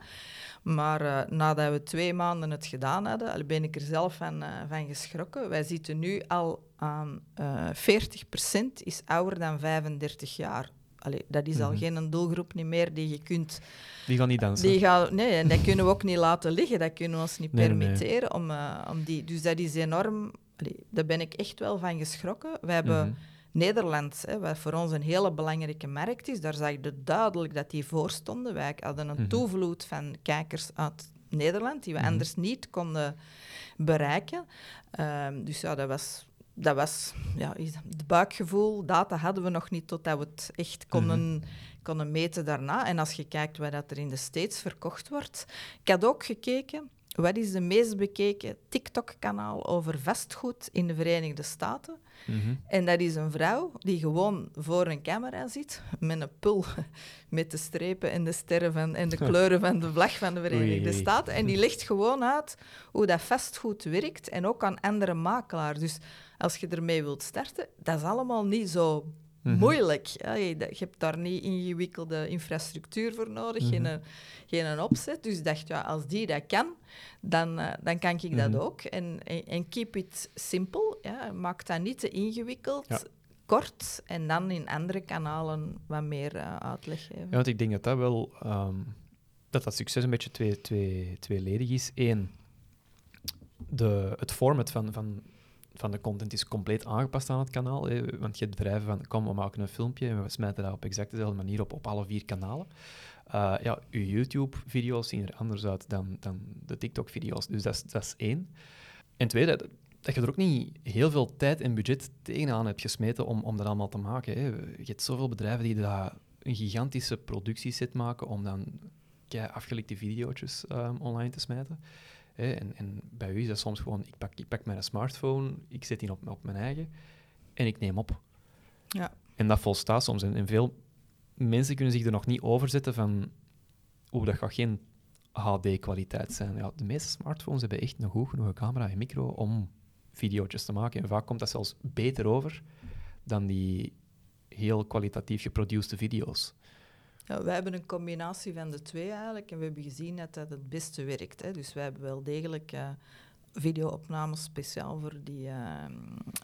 Maar eh, nadat we twee maanden het gedaan hadden, ben ik er zelf van, eh, van geschrokken. Wij zitten nu al aan eh 40% is ouder dan 35 jaar. Allee, dat is al Mhm. geen doelgroep niet meer die je kunt Die gaan niet dansen. die gaan, nee, en dat kunnen we ook niet laten liggen. Dat kunnen we ons niet Nee, nee, nee. permitteren. Om, eh, om die, dus dat is enorm... allee, daar ben ik echt wel van geschrokken. We hebben Mhm. Nederland, hè, wat voor ons een hele belangrijke markt is. Daar zag je duidelijk dat die voor stonden. Wij hadden een Mhm. toevloed van kijkers uit Nederland, die we Mhm. anders niet konden bereiken. Ehm, dus ja, dat was... Dat was ja, het buikgevoel, data hadden we nog niet totdat we het echt konden, konden meten daarna. En als je kijkt wat dat er in de States verkocht wordt. Ik had ook gekeken, wat is de meest bekeken TikTok-kanaal over vastgoed in de Verenigde Staten? Mhm. En dat is een vrouw die gewoon voor een camera zit, met een pul met de strepen en de sterren van, en de kleuren van de vlag van de Verenigde oei. Staten. En die legt gewoon uit hoe dat vastgoed werkt en ook aan andere makelaars. Dus als je ermee wilt starten, dat is allemaal niet zo Mhm. moeilijk. Ja, je, hebt daar niet ingewikkelde infrastructuur voor nodig, geen, Mhm. een- geen een opzet. Dus ik dacht, ja, als die dat kan, dan, eh, dan kan ik dat Mhm. ook. En, en, en keep it simple. Ja. Maak dat niet te ingewikkeld. Ja. Kort en dan in andere kanalen wat meer eh, uitleg geven. Ja, want ik denk dat dat wel... ehm, dat dat succes een beetje twee, twee, tweeledig is. Eén, de, het format van, van, van de content is compleet aangepast aan het kanaal. Hè, want je hebt bedrijven van, kom, we maken een filmpje en we smijten dat op exact dezelfde manier op, op alle vier kanalen. Eh, ja, uw YouTube-video's zien er anders uit dan, dan de TikTok-video's. Dus dat is, dat is één. En twee, dat, dat je er ook niet heel veel tijd en budget tegenaan hebt gesmeten om, om dat allemaal te maken. Hè. Je hebt zoveel bedrijven die daar een gigantische productieset maken om dan kei afgelikte video's ehm, online te smijten. Hè. En, en bij u is dat soms gewoon, ik pak, ik pak mijn smartphone, ik zet die op, op mijn eigen en ik neem op. Ja. En dat volstaat soms. En, en veel mensen kunnen zich er nog niet over zetten van, oeh, dat gaat geen HD-kwaliteit zijn. Ja, de meeste smartphones hebben echt een goed genoeg camera en micro om video's te maken. En vaak komt dat zelfs beter over dan die heel kwalitatief geproduceerde video's. Ja, wij hebben een combinatie van de twee eigenlijk en we hebben gezien dat dat het beste werkt. Hè. Dus wij hebben wel degelijk uh, video-opnames speciaal voor die, uh,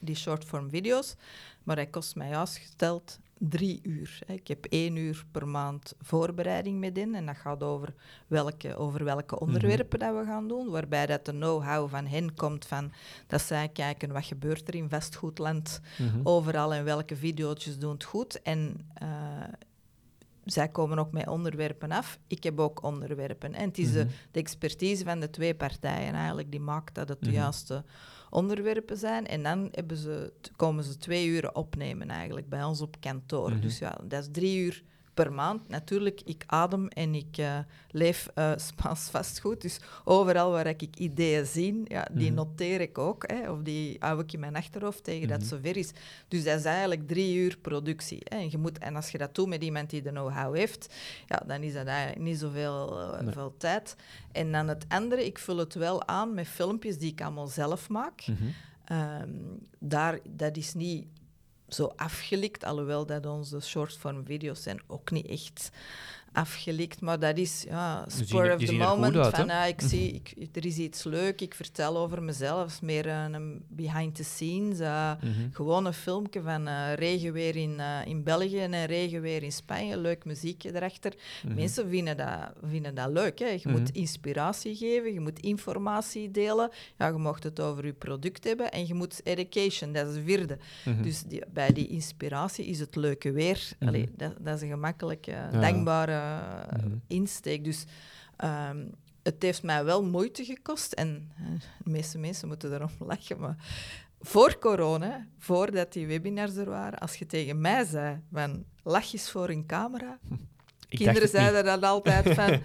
die short-form video's. Maar hij kost mij uitgesteld drie uur. Ik heb één uur per maand voorbereiding met in en dat gaat over welke, over welke mhm. onderwerpen dat we gaan doen, waarbij dat de know-how van hen komt van dat zij kijken wat gebeurt er in vastgoedland mm overal en welke video's doen het goed. En uh, zij komen ook met onderwerpen af. Ik heb ook onderwerpen. En het is de, mhm. de, expertise van de twee partijen eigenlijk die maakt dat het de mhm. juiste onderwerpen zijn. En dan hebben ze, komen ze twee uur opnemen eigenlijk bij ons op kantoor. Mhm. Dus ja, dat is drie uur per maand. Natuurlijk, ik adem en ik uh, leef uh, Spaans vastgoed. Dus overal waar ik ideeën zie, ja, die mhm. noteer ik ook. Hè, of die hou ik in mijn achterhoofd tegen dat het mhm. zover is. Dus dat is eigenlijk drie uur productie. Hè. En, je moet, en als je dat doet met iemand die de know-how heeft, ja, dan is dat eigenlijk niet zoveel uh, veel tijd. En dan het andere, ik vul het wel aan met filmpjes die ik allemaal zelf maak. Mhm. Ehm, daar, dat is niet zo afgelikt, alhoewel dat onze shortform video's zijn ook niet echt afgelikt, maar dat is ja, spur of the moment. van, ah, ik zie, ik, er is iets leuk, ik vertel over mezelf, meer een behind the scenes. Uh, Gewoon een filmpje van uh, regenweer in, uh, in België en regenweer in Spanje, leuk muziekje erachter. Mhm. Mensen vinden dat, vinden dat leuk. Hè. Je moet mhm. inspiratie geven, je moet informatie delen, ja, je mocht het over je product hebben en je moet education, dat is de vierde. Dus die, bij die inspiratie is het leuke weer. Allee, dat, dat, is een gemakkelijke, dankbare mm insteek. Dus um, het heeft mij wel moeite gekost. En uh, de meeste mensen moeten erom lachen, maar voor corona, voordat die webinars er waren, als je tegen mij zei van lachjes voor een camera, kinderen zeiden dat altijd van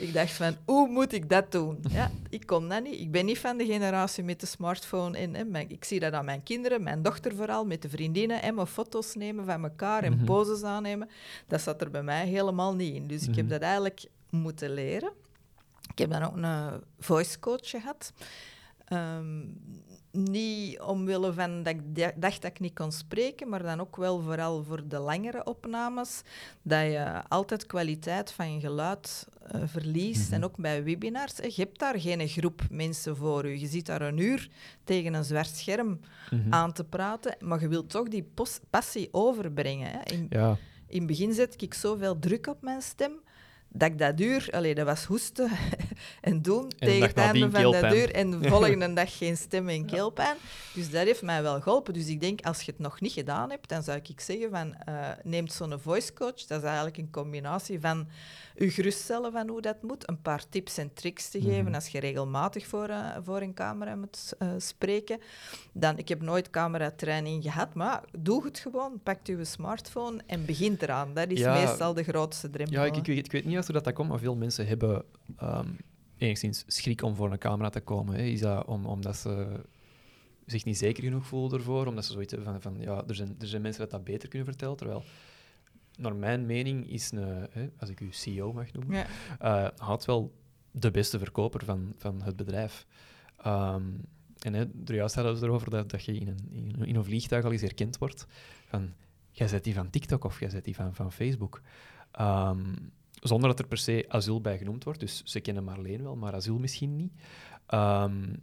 ik dacht van, hoe moet ik dat doen? Ja, ik kon dat niet. Ik ben niet van de generatie met de smartphone. En, ik zie dat aan mijn kinderen, mijn dochter vooral, met de vriendinnen. En foto's nemen van elkaar en mm poses aannemen. Dat zat er bij mij helemaal niet in. Dus ik heb mhm. dat eigenlijk moeten leren. Ik heb dan ook een voice coach gehad. Ehm, niet omwille van dat ik dacht dat ik niet kon spreken, maar dan ook wel vooral voor de langere opnames, dat je altijd kwaliteit van je geluid uh, verliest. Mhm. En ook bij webinars, je hebt daar geen groep mensen voor je. Je zit daar een uur tegen een zwart scherm mhm. aan te praten, maar je wilt toch die passie overbrengen. Hè. In, ja. in het begin zet ik zoveel druk op mijn stem, dat ik dat duur, allee, dat was hoesten en doen tegen het einde van dat duur. En de volgende dag geen stem en keelpijn. Dus dat heeft mij wel geholpen. Dus ik denk, als je het nog niet gedaan hebt, dan zou ik zeggen van, uh, neem zo'n voice coach. Dat is eigenlijk een combinatie van je geruststellen van hoe dat moet, een paar tips en tricks te geven mhm. als je regelmatig voor, uh, voor een camera moet uh, spreken. Dan, ik heb nooit cameratraining gehad, maar doe het gewoon. Pak je smartphone en begin eraan. Dat is meestal de grootste drempel. Ja, ik, ik, weet, ik weet niet dat, dat komt, maar veel mensen hebben um, enigszins schrik om voor een camera te komen. Hè. Is dat om, omdat ze zich niet zeker genoeg voelen ervoor, omdat ze zoiets hebben van, van ja, er zijn, er zijn mensen dat dat beter kunnen vertellen, terwijl naar mijn mening is een, hè, als ik u CEO mag noemen, ja. uh, had wel de beste verkoper van, van het bedrijf. Um, en hè, juist hadden we erover dat, dat je in een, in, een vliegtuig al eens herkend wordt van, jij zet die van TikTok of jij zet die van, van Facebook. Um, zonder dat er per se asiel bij genoemd wordt. Dus ze kennen Marleen wel, maar asiel misschien niet. Um,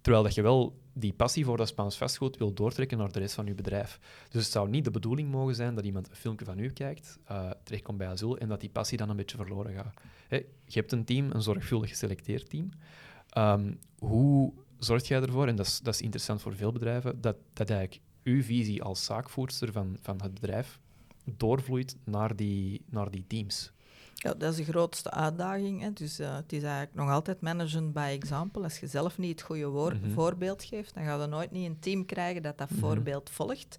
terwijl dat je wel die passie voor dat Spaans vastgoed wil doortrekken naar de rest van je bedrijf. Dus het zou niet de bedoeling mogen zijn dat iemand een filmpje van u kijkt, uh, terechtkomt bij asiel en dat die passie dan een beetje verloren gaat. je hebt een team, een zorgvuldig geselecteerd team. Um, hoe zorg jij ervoor, en dat is, dat is interessant voor veel bedrijven, dat, dat eigenlijk uw visie als zaakvoerster van, van het bedrijf doorvloeit naar die, naar die teams? Ja, dat is de grootste uitdaging. Hè. Dus uh, het is eigenlijk nog altijd managen by example. Als je zelf niet het goede mhm. voorbeeld geeft, dan ga je nooit niet een team krijgen dat dat mhm. voorbeeld volgt.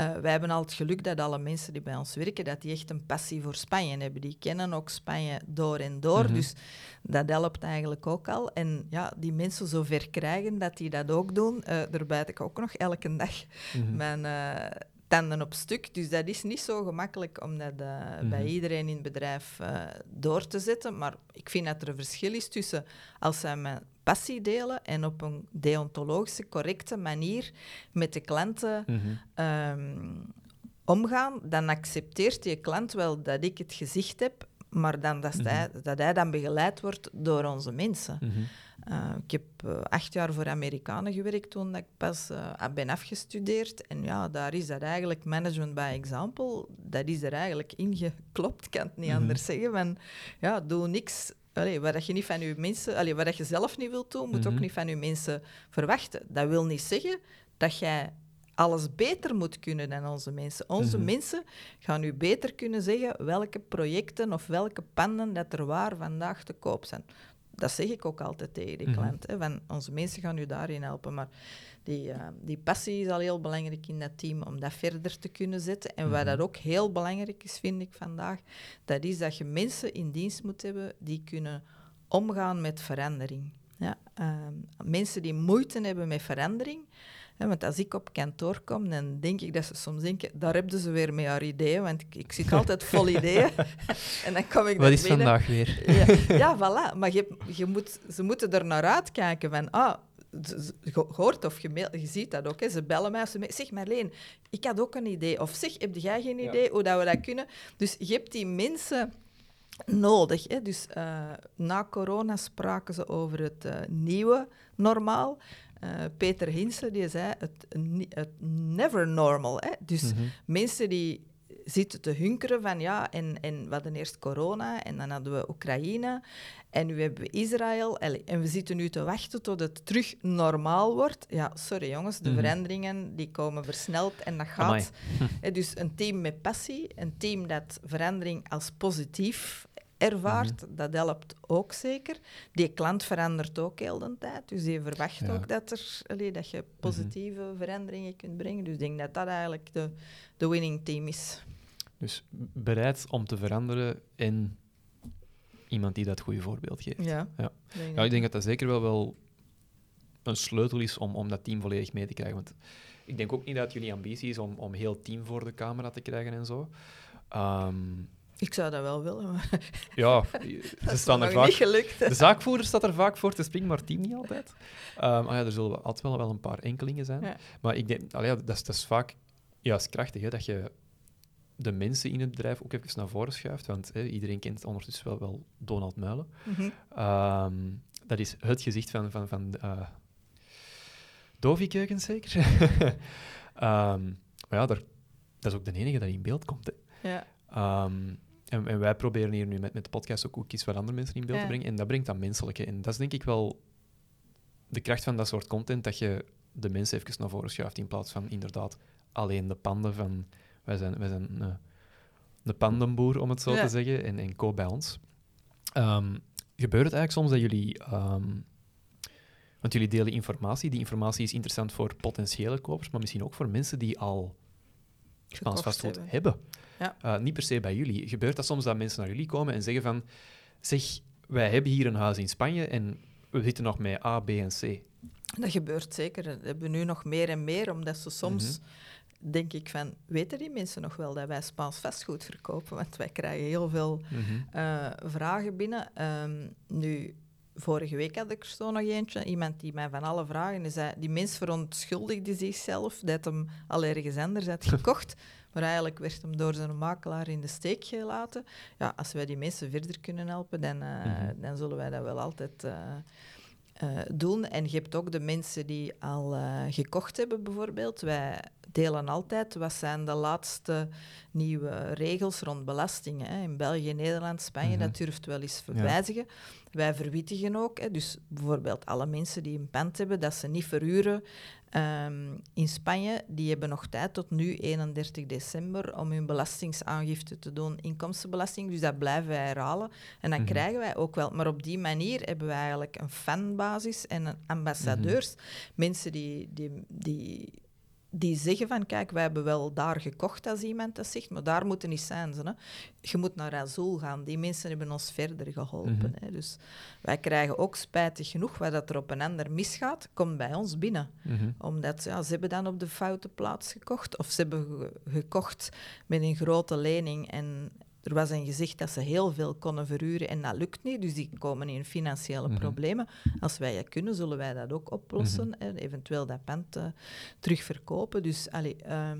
Uh, wij hebben al het geluk dat alle mensen die bij ons werken, dat die echt een passie voor Spanje hebben. Die kennen ook Spanje door en door. Mhm. Dus dat helpt eigenlijk ook al. En ja, die mensen zover krijgen dat die dat ook doen, uh, daar bijt ik ook nog elke dag mijn tanden op stuk. Dus dat is niet zo gemakkelijk om dat eh, bij Mhm. iedereen in het bedrijf eh, door te zetten. Maar ik vind dat er een verschil is tussen als zij mijn passie delen en op een deontologische, correcte manier met de klanten Mhm. ehm, omgaan, dan accepteert die klant wel dat ik het gezicht heb, maar dan dat, hij, dat hij dan begeleid wordt door onze mensen. Mhm. Uh, ik heb uh, acht jaar voor Amerikanen gewerkt toen ik pas uh, ben afgestudeerd. En ja, daar is dat eigenlijk management by example. Dat is er eigenlijk ingeklopt, ik kan het niet Mhm. anders zeggen. Van, ja, doe niks. Allee, wat je niet van je mensen, allee, wat je zelf niet wilt doen, moet Mhm. ook niet van je mensen verwachten. Dat wil niet zeggen dat jij alles beter moet kunnen dan onze mensen. Onze Mhm. mensen gaan u beter kunnen zeggen welke projecten of welke panden dat er waar vandaag te koop zijn dat zeg ik ook altijd tegen de Mhm. klant. Hè, van onze mensen gaan u daarin helpen. Maar die, uh, die passie is al heel belangrijk in dat team om dat verder te kunnen zetten. En wat Mhm. dat ook heel belangrijk is, vind ik vandaag, dat is dat je mensen in dienst moet hebben die kunnen omgaan met verandering. Ja, uh, mensen die moeite hebben met verandering. Hè, want als ik op kantoor kom, dan denk ik dat ze soms denken, daar hebben ze weer met haar ideeën, want ik, ik zit altijd vol ideeën. en dan kom ik Wat is binnen. vandaag weer? Ja, ja voilà. Maar je, je moet, ze moeten er naar uitkijken van... Ah, je hoort of je, mail- je ziet dat ook. Hè. Ze bellen mij. Ze me- zeg, Marleen, ik had ook een idee. Of zeg, heb jij geen Ja. idee hoe dat we dat kunnen? Dus je hebt die mensen nodig. Hè. Dus eh, na corona spraken ze over het eh, nieuwe normaal. Eh, Peter Hinsen die zei het, het never normal. Hè. Dus Mhm. mensen die zitten te hunkeren van ja, en, en we hadden eerst corona en dan hadden we Oekraïne en nu hebben we Israël en we zitten nu te wachten tot het terug normaal wordt. Ja, sorry jongens, de Mhm. veranderingen die komen versneld en dat gaat. Dus een team met passie, een team dat verandering als positief ervaart, Mhm. dat helpt ook zeker. Die klant verandert ook heel de tijd, dus die verwacht Ja. Mhm. ook dat, er, allee, dat je positieve veranderingen kunt brengen. Dus ik denk dat dat eigenlijk de, de winning team is. Dus bereid om te veranderen en iemand die dat goede voorbeeld geeft. Ja, Ja. denk Ja, ik denk dat dat zeker wel, wel een sleutel is om, om dat team volledig mee te krijgen. Want ik denk ook niet dat jullie ambitie is om, om heel team voor de camera te krijgen en zo. Ehm, Ik zou dat wel willen, maar ja, ze staan er niet vaak... gelukt. De zaakvoerder staat er vaak voor te springen, maar het team niet altijd. Ehm ah ja, er zullen altijd wel, wel een paar enkelingen zijn. Ja. Maar ik denk, allee, ja, dat, is, dat is vaak juist krachtig, hè, dat je de mensen in het bedrijf ook even naar voren schuift. Want hè, iedereen kent ondertussen wel, wel Donald Muilen. Mhm. Ehm, dat is het gezicht van, van, van uh, Dovi Keukens, zeker. Ehm, maar ja, daar, dat is ook de enige dat in beeld komt. Hè. Ja. En, en wij proberen hier nu met, met de podcast ook, ook iets wat andere mensen in beeld Ja. te brengen. En dat brengt dat menselijke. En dat is denk ik wel de kracht van dat soort content, dat je de mensen even naar voren schuift in plaats van inderdaad alleen de panden van... Wij zijn, wij zijn een, een pandenboer, om het zo Ja. te zeggen, en, en koop bij ons. Ehm, gebeurt het eigenlijk soms dat jullie... ehm, want jullie delen informatie. Die informatie is interessant voor potentiële kopers, maar misschien ook voor mensen die al Spaans vastgoed hebben. hebben. Ja. Eh, niet per se bij jullie. Gebeurt dat soms dat mensen naar jullie komen en zeggen van... Zeg, wij hebben hier een huis in Spanje en we zitten nog met A, B en C. Dat gebeurt zeker. Dat hebben we nu nog meer en meer, omdat ze soms, Mhm. denk ik van, weten die mensen nog wel dat wij Spaans vastgoed verkopen? Want wij krijgen heel veel eh, vragen binnen. Ehm, nu, vorige week had ik er zo nog eentje. Iemand die mij van alle vragen... Die, zei, die mens verontschuldigde zichzelf dat hem al ergens anders had gekocht. Maar eigenlijk werd hem door zijn makelaar in de steek gelaten. Ja, als wij die mensen verder kunnen helpen, dan, eh, Mhm. dan zullen wij dat wel altijd... eh, eh, doen. En je hebt ook de mensen die al eh, gekocht hebben, bijvoorbeeld. Wij delen altijd wat zijn de laatste nieuwe regels rond belastingen. Hè. In België, Nederland, Spanje, Mhm. dat durft wel eens verwijzigen. Wij verwittigen ook. Hè. Dus bijvoorbeeld alle mensen die een pand hebben, dat ze niet verhuren ehm, in Spanje, die hebben nog tijd tot nu, 31 december, om hun belastingsaangifte te doen, inkomstenbelasting. Dus dat blijven wij herhalen. En dan Mhm. krijgen wij ook wel. Maar op die manier hebben we eigenlijk een fanbasis en een ambassadeurs. Mensen die, die, die die zeggen van, kijk, wij hebben wel daar gekocht als iemand dat zegt, maar daar moeten niet zijn. Ze, hè. Je moet naar Azul gaan. Die mensen hebben ons verder geholpen. Mhm. hè. Dus wij krijgen ook spijtig genoeg, wat dat er op een ander misgaat, komt bij ons binnen. Mhm. Omdat ja, ze hebben dan op de foute plaats gekocht. Of ze hebben ge- gekocht met een grote lening en er was een gezegd dat ze heel veel konden verhuren en dat lukt niet. Dus die komen in financiële Mhm. problemen. Als wij dat kunnen, zullen wij dat ook oplossen. Mhm. en eventueel dat pand eh, terugverkopen. Dus allee, ehm,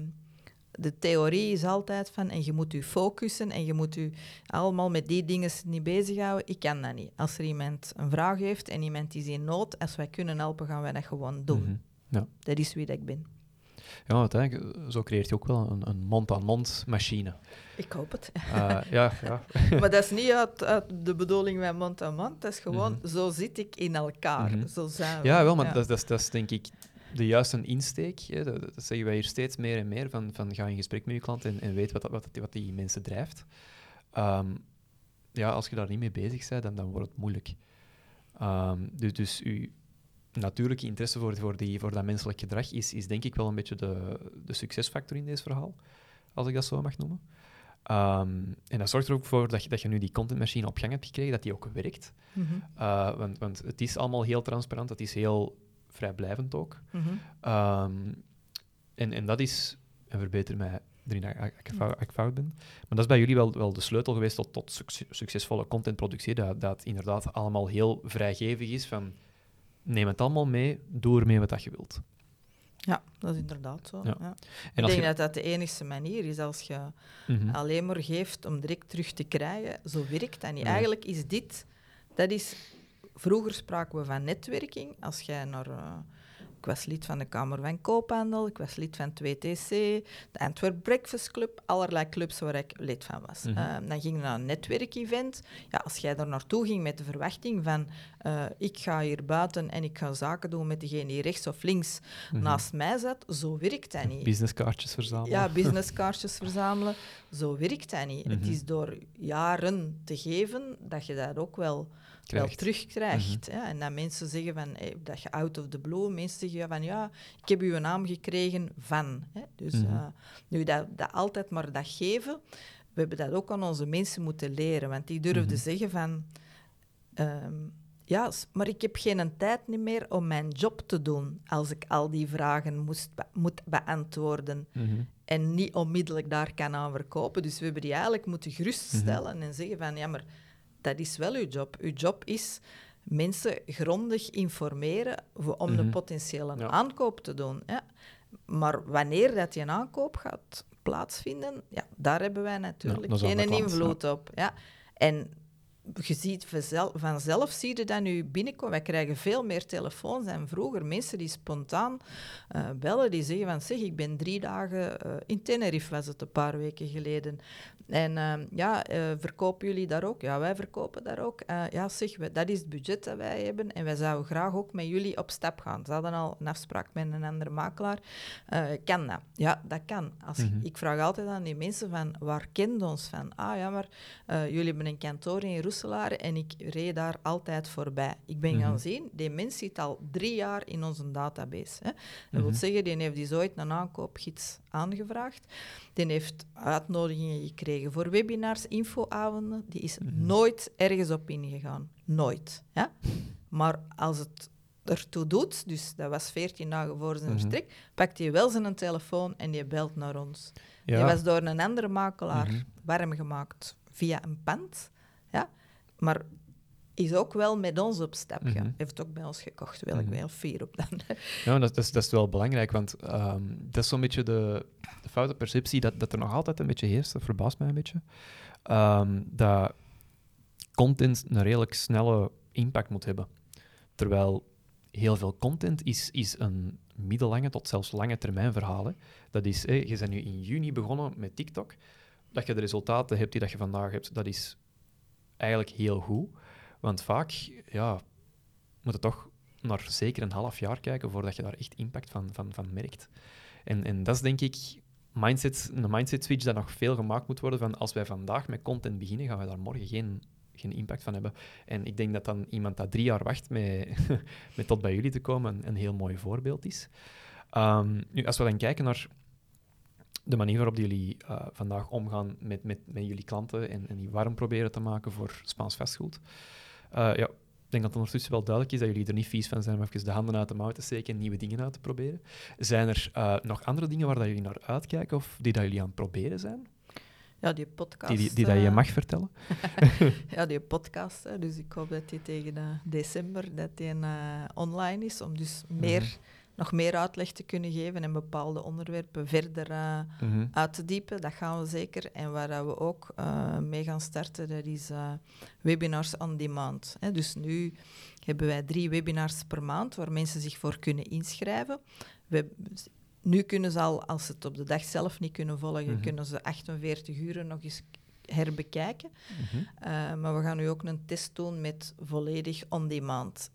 de theorie is altijd van, en je moet je focussen en je moet je allemaal met die dingen niet bezighouden. Ik kan dat niet. Als er iemand een vraag heeft en iemand is in nood, als wij kunnen helpen, gaan wij dat gewoon doen. Mhm. Ja. Dat is wie dat ik ben. Ja, uiteindelijk, eh, zo creëert je ook wel een, een mond-aan-mond machine. Ik hoop het. Eh, ja, ja. maar dat is niet uit, uit de bedoeling van mond aan mond. Dat is gewoon, Mhm. zo zit ik in elkaar. Mhm. Zo zijn we. Ja, wel, maar Dat, dat, is- dat is denk ik de juiste insteek. Hè. Dat, dat zeggen wij hier steeds meer en meer, van, van ga in gesprek met je klant en, en weet wat, wat, dat- wat die mensen drijft. Ehm, ja, als je daar niet mee bezig bent, dan, dan wordt het moeilijk. Ehm, dus, dus uw natuurlijke interesse voor, voor, die, voor dat menselijk gedrag is, is denk ik wel een beetje de, de succesfactor in deze verhaal, als ik dat zo mag noemen. Ehm, en dat zorgt er ook voor dat je, dat je nu die contentmachine op gang hebt gekregen, dat die ook werkt. Mhm, Uh, want, want het is allemaal heel transparant, het is heel vrijblijvend ook. mhm. Ehm, en, en dat is, en verbeter mij erin als ik, ik fout- ben, maar dat is bij jullie wel, wel de sleutel geweest tot, tot succes- succesvolle contentproductie, dat, dat inderdaad allemaal heel vrijgevig is van neem het allemaal mee, doe ermee wat dat je wilt. Ja, dat is inderdaad zo. Ja. Ja. En Ik denk je, dat dat de enige manier is als je Mhm. alleen maar geeft om direct terug te krijgen. Zo werkt dat niet. Nee. Eigenlijk is dit, dat is, vroeger spraken we van netwerking. Als jij naar, eh, ik was lid van de Kamer van Koophandel, ik was lid van 2TC, de Antwerp Breakfast Club, allerlei clubs waar ik lid van was. Mhm. Eh, dan ging je naar een netwerkevent. Ja, als jij daar naartoe ging met de verwachting van, eh, ik ga hier buiten en ik ga zaken doen met degene die rechts of links Mhm. naast mij zat, zo werkt dat niet. businesskaartjes verzamelen. Ja, businesskaartjes verzamelen. Zo werkt dat niet. Het Mhm. is door jaren te geven dat je dat ook wel, wel Krijgt. terugkrijgt. hè. En dat mensen zeggen van, eh, dat je out of the blue, mensen zeggen van ja, ik heb uw naam gekregen van. Hè. Dus Mhm. eh, nu dat, dat altijd maar dat geven, we hebben dat ook aan onze mensen moeten leren. Want die durfden Mhm. zeggen van, ehm, ja, maar ik heb geen tijd niet meer om mijn job te doen als ik al die vragen moest be- moet beantwoorden Mhm. en niet onmiddellijk daar kan aan verkopen. Dus we hebben die eigenlijk moeten geruststellen Mhm. en zeggen van ja, maar dat is wel uw job. Uw job is mensen grondig informeren om de Mhm. potentiële Ja. aankoop te doen. Ja. Maar wanneer dat die aankoop gaat plaatsvinden, ja, daar hebben wij natuurlijk geen invloed op. Ja. En je ziet vanzelf, vanzelf zie je dat nu binnenkomen. Wij krijgen veel meer telefoons dan vroeger. Mensen die spontaan eh, bellen, die zeggen van zeg, ik ben drie dagen eh, in Tenerife, was het een paar weken geleden. En eh, ja, eh, verkopen jullie daar ook? Ja, wij verkopen daar ook. Ja, zeg, we- dat is het budget dat wij hebben en wij zouden graag ook met jullie op stap gaan. Ze hadden al een afspraak met een andere makelaar. Kan dat? Ja, dat kan. Als, Mhm. Ik vraag altijd aan die mensen van, waar kent ons van? Ah ja, maar jullie hebben een kantoor in Roeselaar en ik reed daar altijd voorbij. Ik ben Mhm. gaan zien, die mens zit al drie jaar in onze database. Hè. Dat wil Mhm. zeggen, die heeft dus ooit een aankoopgids aangevraagd. Die heeft uitnodigingen gekregen voor webinars, infoavonden. Die is Mhm. nooit ergens op ingegaan. Nooit. Ja? Maar als het ertoe doet, dus dat was 14 dagen voor zijn vertrek, pakt hij wel zijn telefoon en die belt naar ons. Ja. Die was door een andere makelaar warm gemaakt via een pand. Ja? Maar is ook wel met ons op stap. Mhm. Heeft ook bij ons gekocht, wil ik Mhm. wel fier op dan. Ja, dat, is, dat is wel belangrijk, want ehm, dat is zo'n beetje de, de foute perceptie dat, dat er nog altijd een beetje heerst, dat verbaast mij een beetje, Ehm, dat content een redelijk snelle impact moet hebben. Terwijl heel veel content is, is een middellange tot zelfs lange termijn verhaal. hè. Dat is, je bent nu in juni begonnen met TikTok, dat je de resultaten hebt die dat je vandaag hebt, dat is eigenlijk heel goed. Want vaak, ja, moet je toch naar zeker een half jaar kijken voordat je daar echt impact van, van, van merkt. En, en dat is denk ik mindset, een mindset switch dat nog veel gemaakt moet worden van als wij vandaag met content beginnen, gaan we daar morgen geen, geen impact van hebben. En ik denk dat dan iemand dat drie jaar wacht met, met tot bij jullie te komen een, een heel mooi voorbeeld is. Ehm, nu, als we dan kijken naar de manier waarop jullie uh, vandaag omgaan met, met, met jullie klanten en, en, die warm proberen te maken voor Spaans vastgoed. Uh, ja, ik denk dat het ondertussen wel duidelijk is dat jullie er niet vies van zijn om even de handen uit de mouw te steken en nieuwe dingen uit te proberen. Zijn er uh, nog andere dingen waar dat jullie naar uitkijken of die dat jullie aan het proberen zijn? Ja, die podcast. Die, die, die dat je mag vertellen? ja, die podcast. Hè. Dus ik hoop dat die tegen december dat die, online is, om dus meer... Mm -hmm nog meer uitleg te kunnen geven en bepaalde onderwerpen verder uh, uit te diepen. Dat gaan we zeker. En waar we ook uh, mee gaan starten, dat is uh, webinars on demand. Hè. Dus nu hebben wij drie webinars per maand waar mensen zich voor kunnen inschrijven. We, nu kunnen ze al, als ze het op de dag zelf niet kunnen volgen, mm-hmm. kunnen ze 48 uur nog eens herbekijken. Mm-hmm. maar we gaan nu ook een test doen met volledig on demand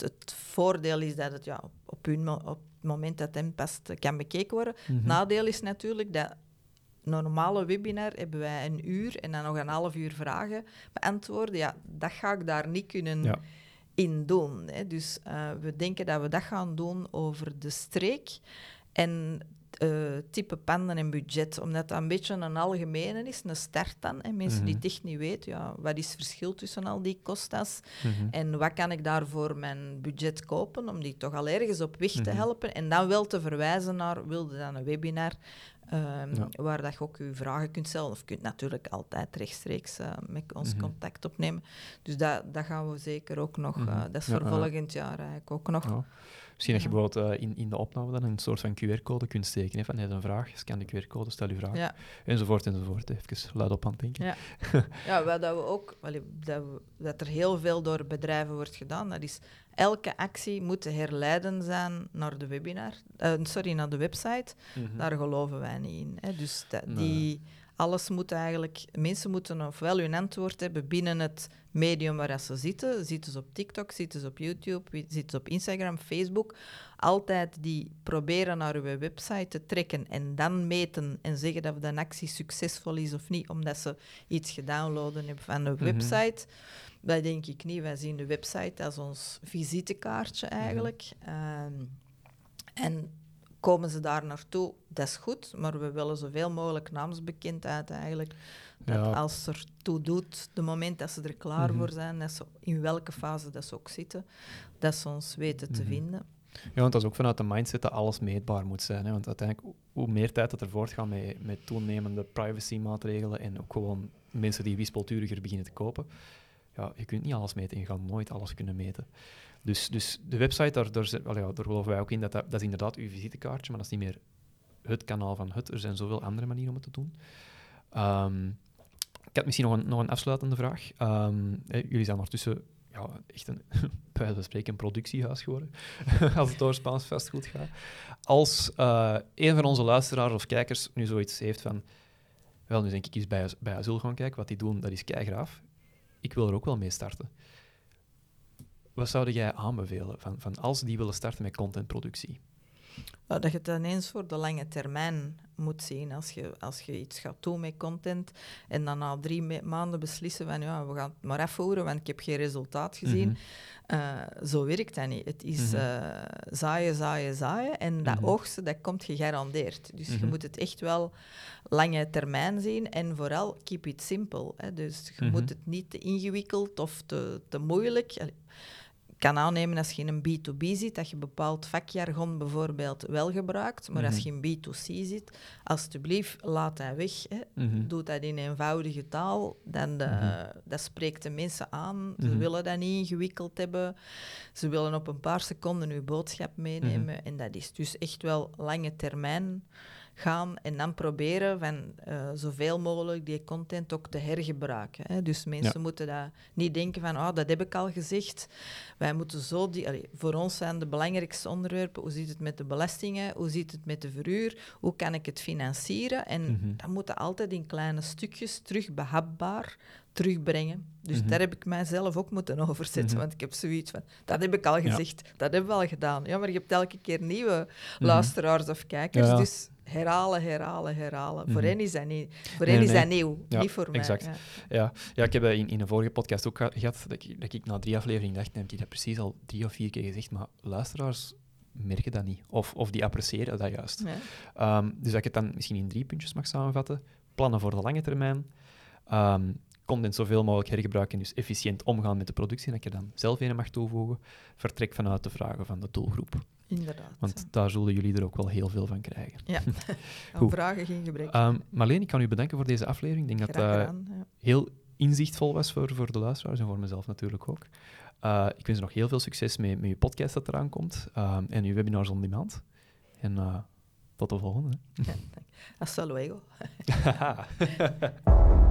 het, voordeel is dat het ja, op, hun, op het moment dat het past kan bekeken worden. Mm Nadeel is natuurlijk dat normale webinar hebben wij een uur en dan nog een half uur vragen beantwoorden. Ja, dat ga ik daar niet kunnen in doen. Hè. Dus uh, we denken dat we dat gaan doen over de streek. En uh, type panden en budget. Omdat dat een beetje een algemene is, een start dan. En mensen die het echt niet weten, ja, wat is het verschil tussen al die kostas? Mm En wat kan ik daarvoor mijn budget kopen, om die toch al ergens op weg te mhm. helpen? En dan wel te verwijzen naar, wilde dan een webinar, um, waar dat je ook je vragen kunt stellen. Of kunt natuurlijk altijd rechtstreeks uh, met ons mhm. contact opnemen. Dus dat, dat gaan we zeker ook nog, uh, dat is voor volgend jaar eigenlijk ook nog. Misschien dat je bijvoorbeeld uh, in, in de opname dan een soort van QR-code kunt steken. Hè, van, een vraag, scan de QR-code, stel je vraag. Enzovoort, enzovoort. Even luid op aan het denken. Ja, ja wat dat we ook... dat, we, dat er heel veel door bedrijven wordt gedaan, dat is elke actie moet te herleiden zijn naar de webinar. Uh, sorry, naar de website. Mm Daar geloven wij niet in. Hè. Dus dat, die... Alles moet eigenlijk, mensen moeten ofwel hun antwoord hebben binnen het medium waar ze zitten. Zitten ze op TikTok, zitten ze op YouTube, zitten ze op Instagram, Facebook. Altijd die proberen naar uw website te trekken en dan meten en zeggen dat de actie succesvol is of niet, omdat ze iets gedownloaden hebben van de mhm. website. Dat denk ik niet. Wij zien de website als ons visitekaartje eigenlijk. Mm en komen ze daar naartoe, dat is goed, maar we willen zoveel mogelijk naamsbekendheid eigenlijk. Dat als er toe doet, de moment dat ze er klaar mhm. voor zijn, dat ze, in welke fase dat ze ook zitten, dat ze ons weten te mhm. vinden. Ja, want dat is ook vanuit de mindset dat alles meetbaar moet zijn. Hè? Want uiteindelijk, hoe meer tijd dat er voortgaat met, met toenemende privacy-maatregelen en ook gewoon mensen die wispelturiger beginnen te kopen, ja, je kunt niet alles meten en je gaat nooit alles kunnen meten. Dus, dus de website, daar, daar, ja, geloven wij ook in, dat, dat, is inderdaad uw visitekaartje, maar dat is niet meer het kanaal van het. Er zijn zoveel andere manieren om het te doen. Um, ik had misschien nog een, nog een afsluitende vraag. Um, jullie zijn ondertussen ja, echt een, bij spreken, een productiehuis geworden, als het door Spaans vastgoed gaat. Als uh, een van onze luisteraars of kijkers nu zoiets heeft van, wel, nu denk ik eens bij, bij Azul gaan kijken, wat die doen, dat is keigraaf. Ik wil er ook wel mee starten. Wat zou jij aanbevelen van, van als die willen starten met contentproductie? dat je het ineens voor de lange termijn moet zien. Als je, als je iets gaat doen met content en dan na drie maanden beslissen van ja, we gaan het maar afvoeren, want ik heb geen resultaat gezien. Mhm. Eh, zo werkt dat niet. Het is mm zaaien, zaaien, zaaien. En dat mm oogsten, dat komt gegarandeerd. Dus je mhm. moet het echt wel lange termijn zien. En vooral, keep it simple. Hè. Dus je moet het niet te ingewikkeld of te, te moeilijk kan aannemen als je in een B2B zit, dat je bepaald vakjargon bijvoorbeeld wel gebruikt. Maar als mhm. je in B2C zit, alsjeblieft, laat dat weg. Hè. Mhm. Doe dat in eenvoudige taal. Dan de, mhm. Dat spreekt de mensen aan. Ze willen dat niet ingewikkeld hebben. Ze willen op een paar seconden uw boodschap meenemen. En dat is dus echt wel lange termijn gaan en dan proberen van uh, zoveel mogelijk die content ook te hergebruiken. Hè. Dus mensen moeten dat niet denken van, oh, dat heb ik al gezegd. Wij moeten zo... Die, allee, voor ons zijn de belangrijkste onderwerpen, hoe zit het met de belastingen, hoe zit het met de verhuur, hoe kan ik het financieren? En mm -hmm. dat moeten altijd in kleine stukjes terug behapbaar terugbrengen. Dus mhm. daar heb ik mijzelf ook moeten overzetten, mhm. want ik heb zoiets van, dat heb ik al gezegd, dat hebben we al gedaan. Ja, maar je hebt elke keer nieuwe mhm. luisteraars of kijkers, dus herhalen, herhalen, herhalen. Voor hen is dat, niet, voor hen is dat nieuw, niet voor mij. Exact. Ja. Ja. ik heb in, in een vorige podcast ook gehad dat ik, dat ik na drie afleveringen dacht, heb ik dat precies al drie of vier keer gezegd, maar luisteraars merken dat niet. Of, of die appreciëren dat juist. Ja. Ehm, dus dat ik het dan misschien in drie puntjes mag samenvatten. Plannen voor de lange termijn. Ehm, content zoveel mogelijk hergebruiken, dus efficiënt omgaan met de productie. En dat ik er dan zelf een mag toevoegen. Vertrek vanuit de vragen van de doelgroep. Inderdaad. Want daar zullen jullie er ook wel heel veel van krijgen. ja, aan Goed. vragen geen gebrek. Ehm Marleen, ik kan u bedanken voor deze aflevering. Ik denk dat Graag dat ja. heel inzichtvol was voor, voor de luisteraars en voor mezelf natuurlijk ook. Eh, ik wens je nog heel veel succes met, met je podcast dat eraan komt ehm, en uw webinars on demand. En eh, tot de volgende. Hasta luego.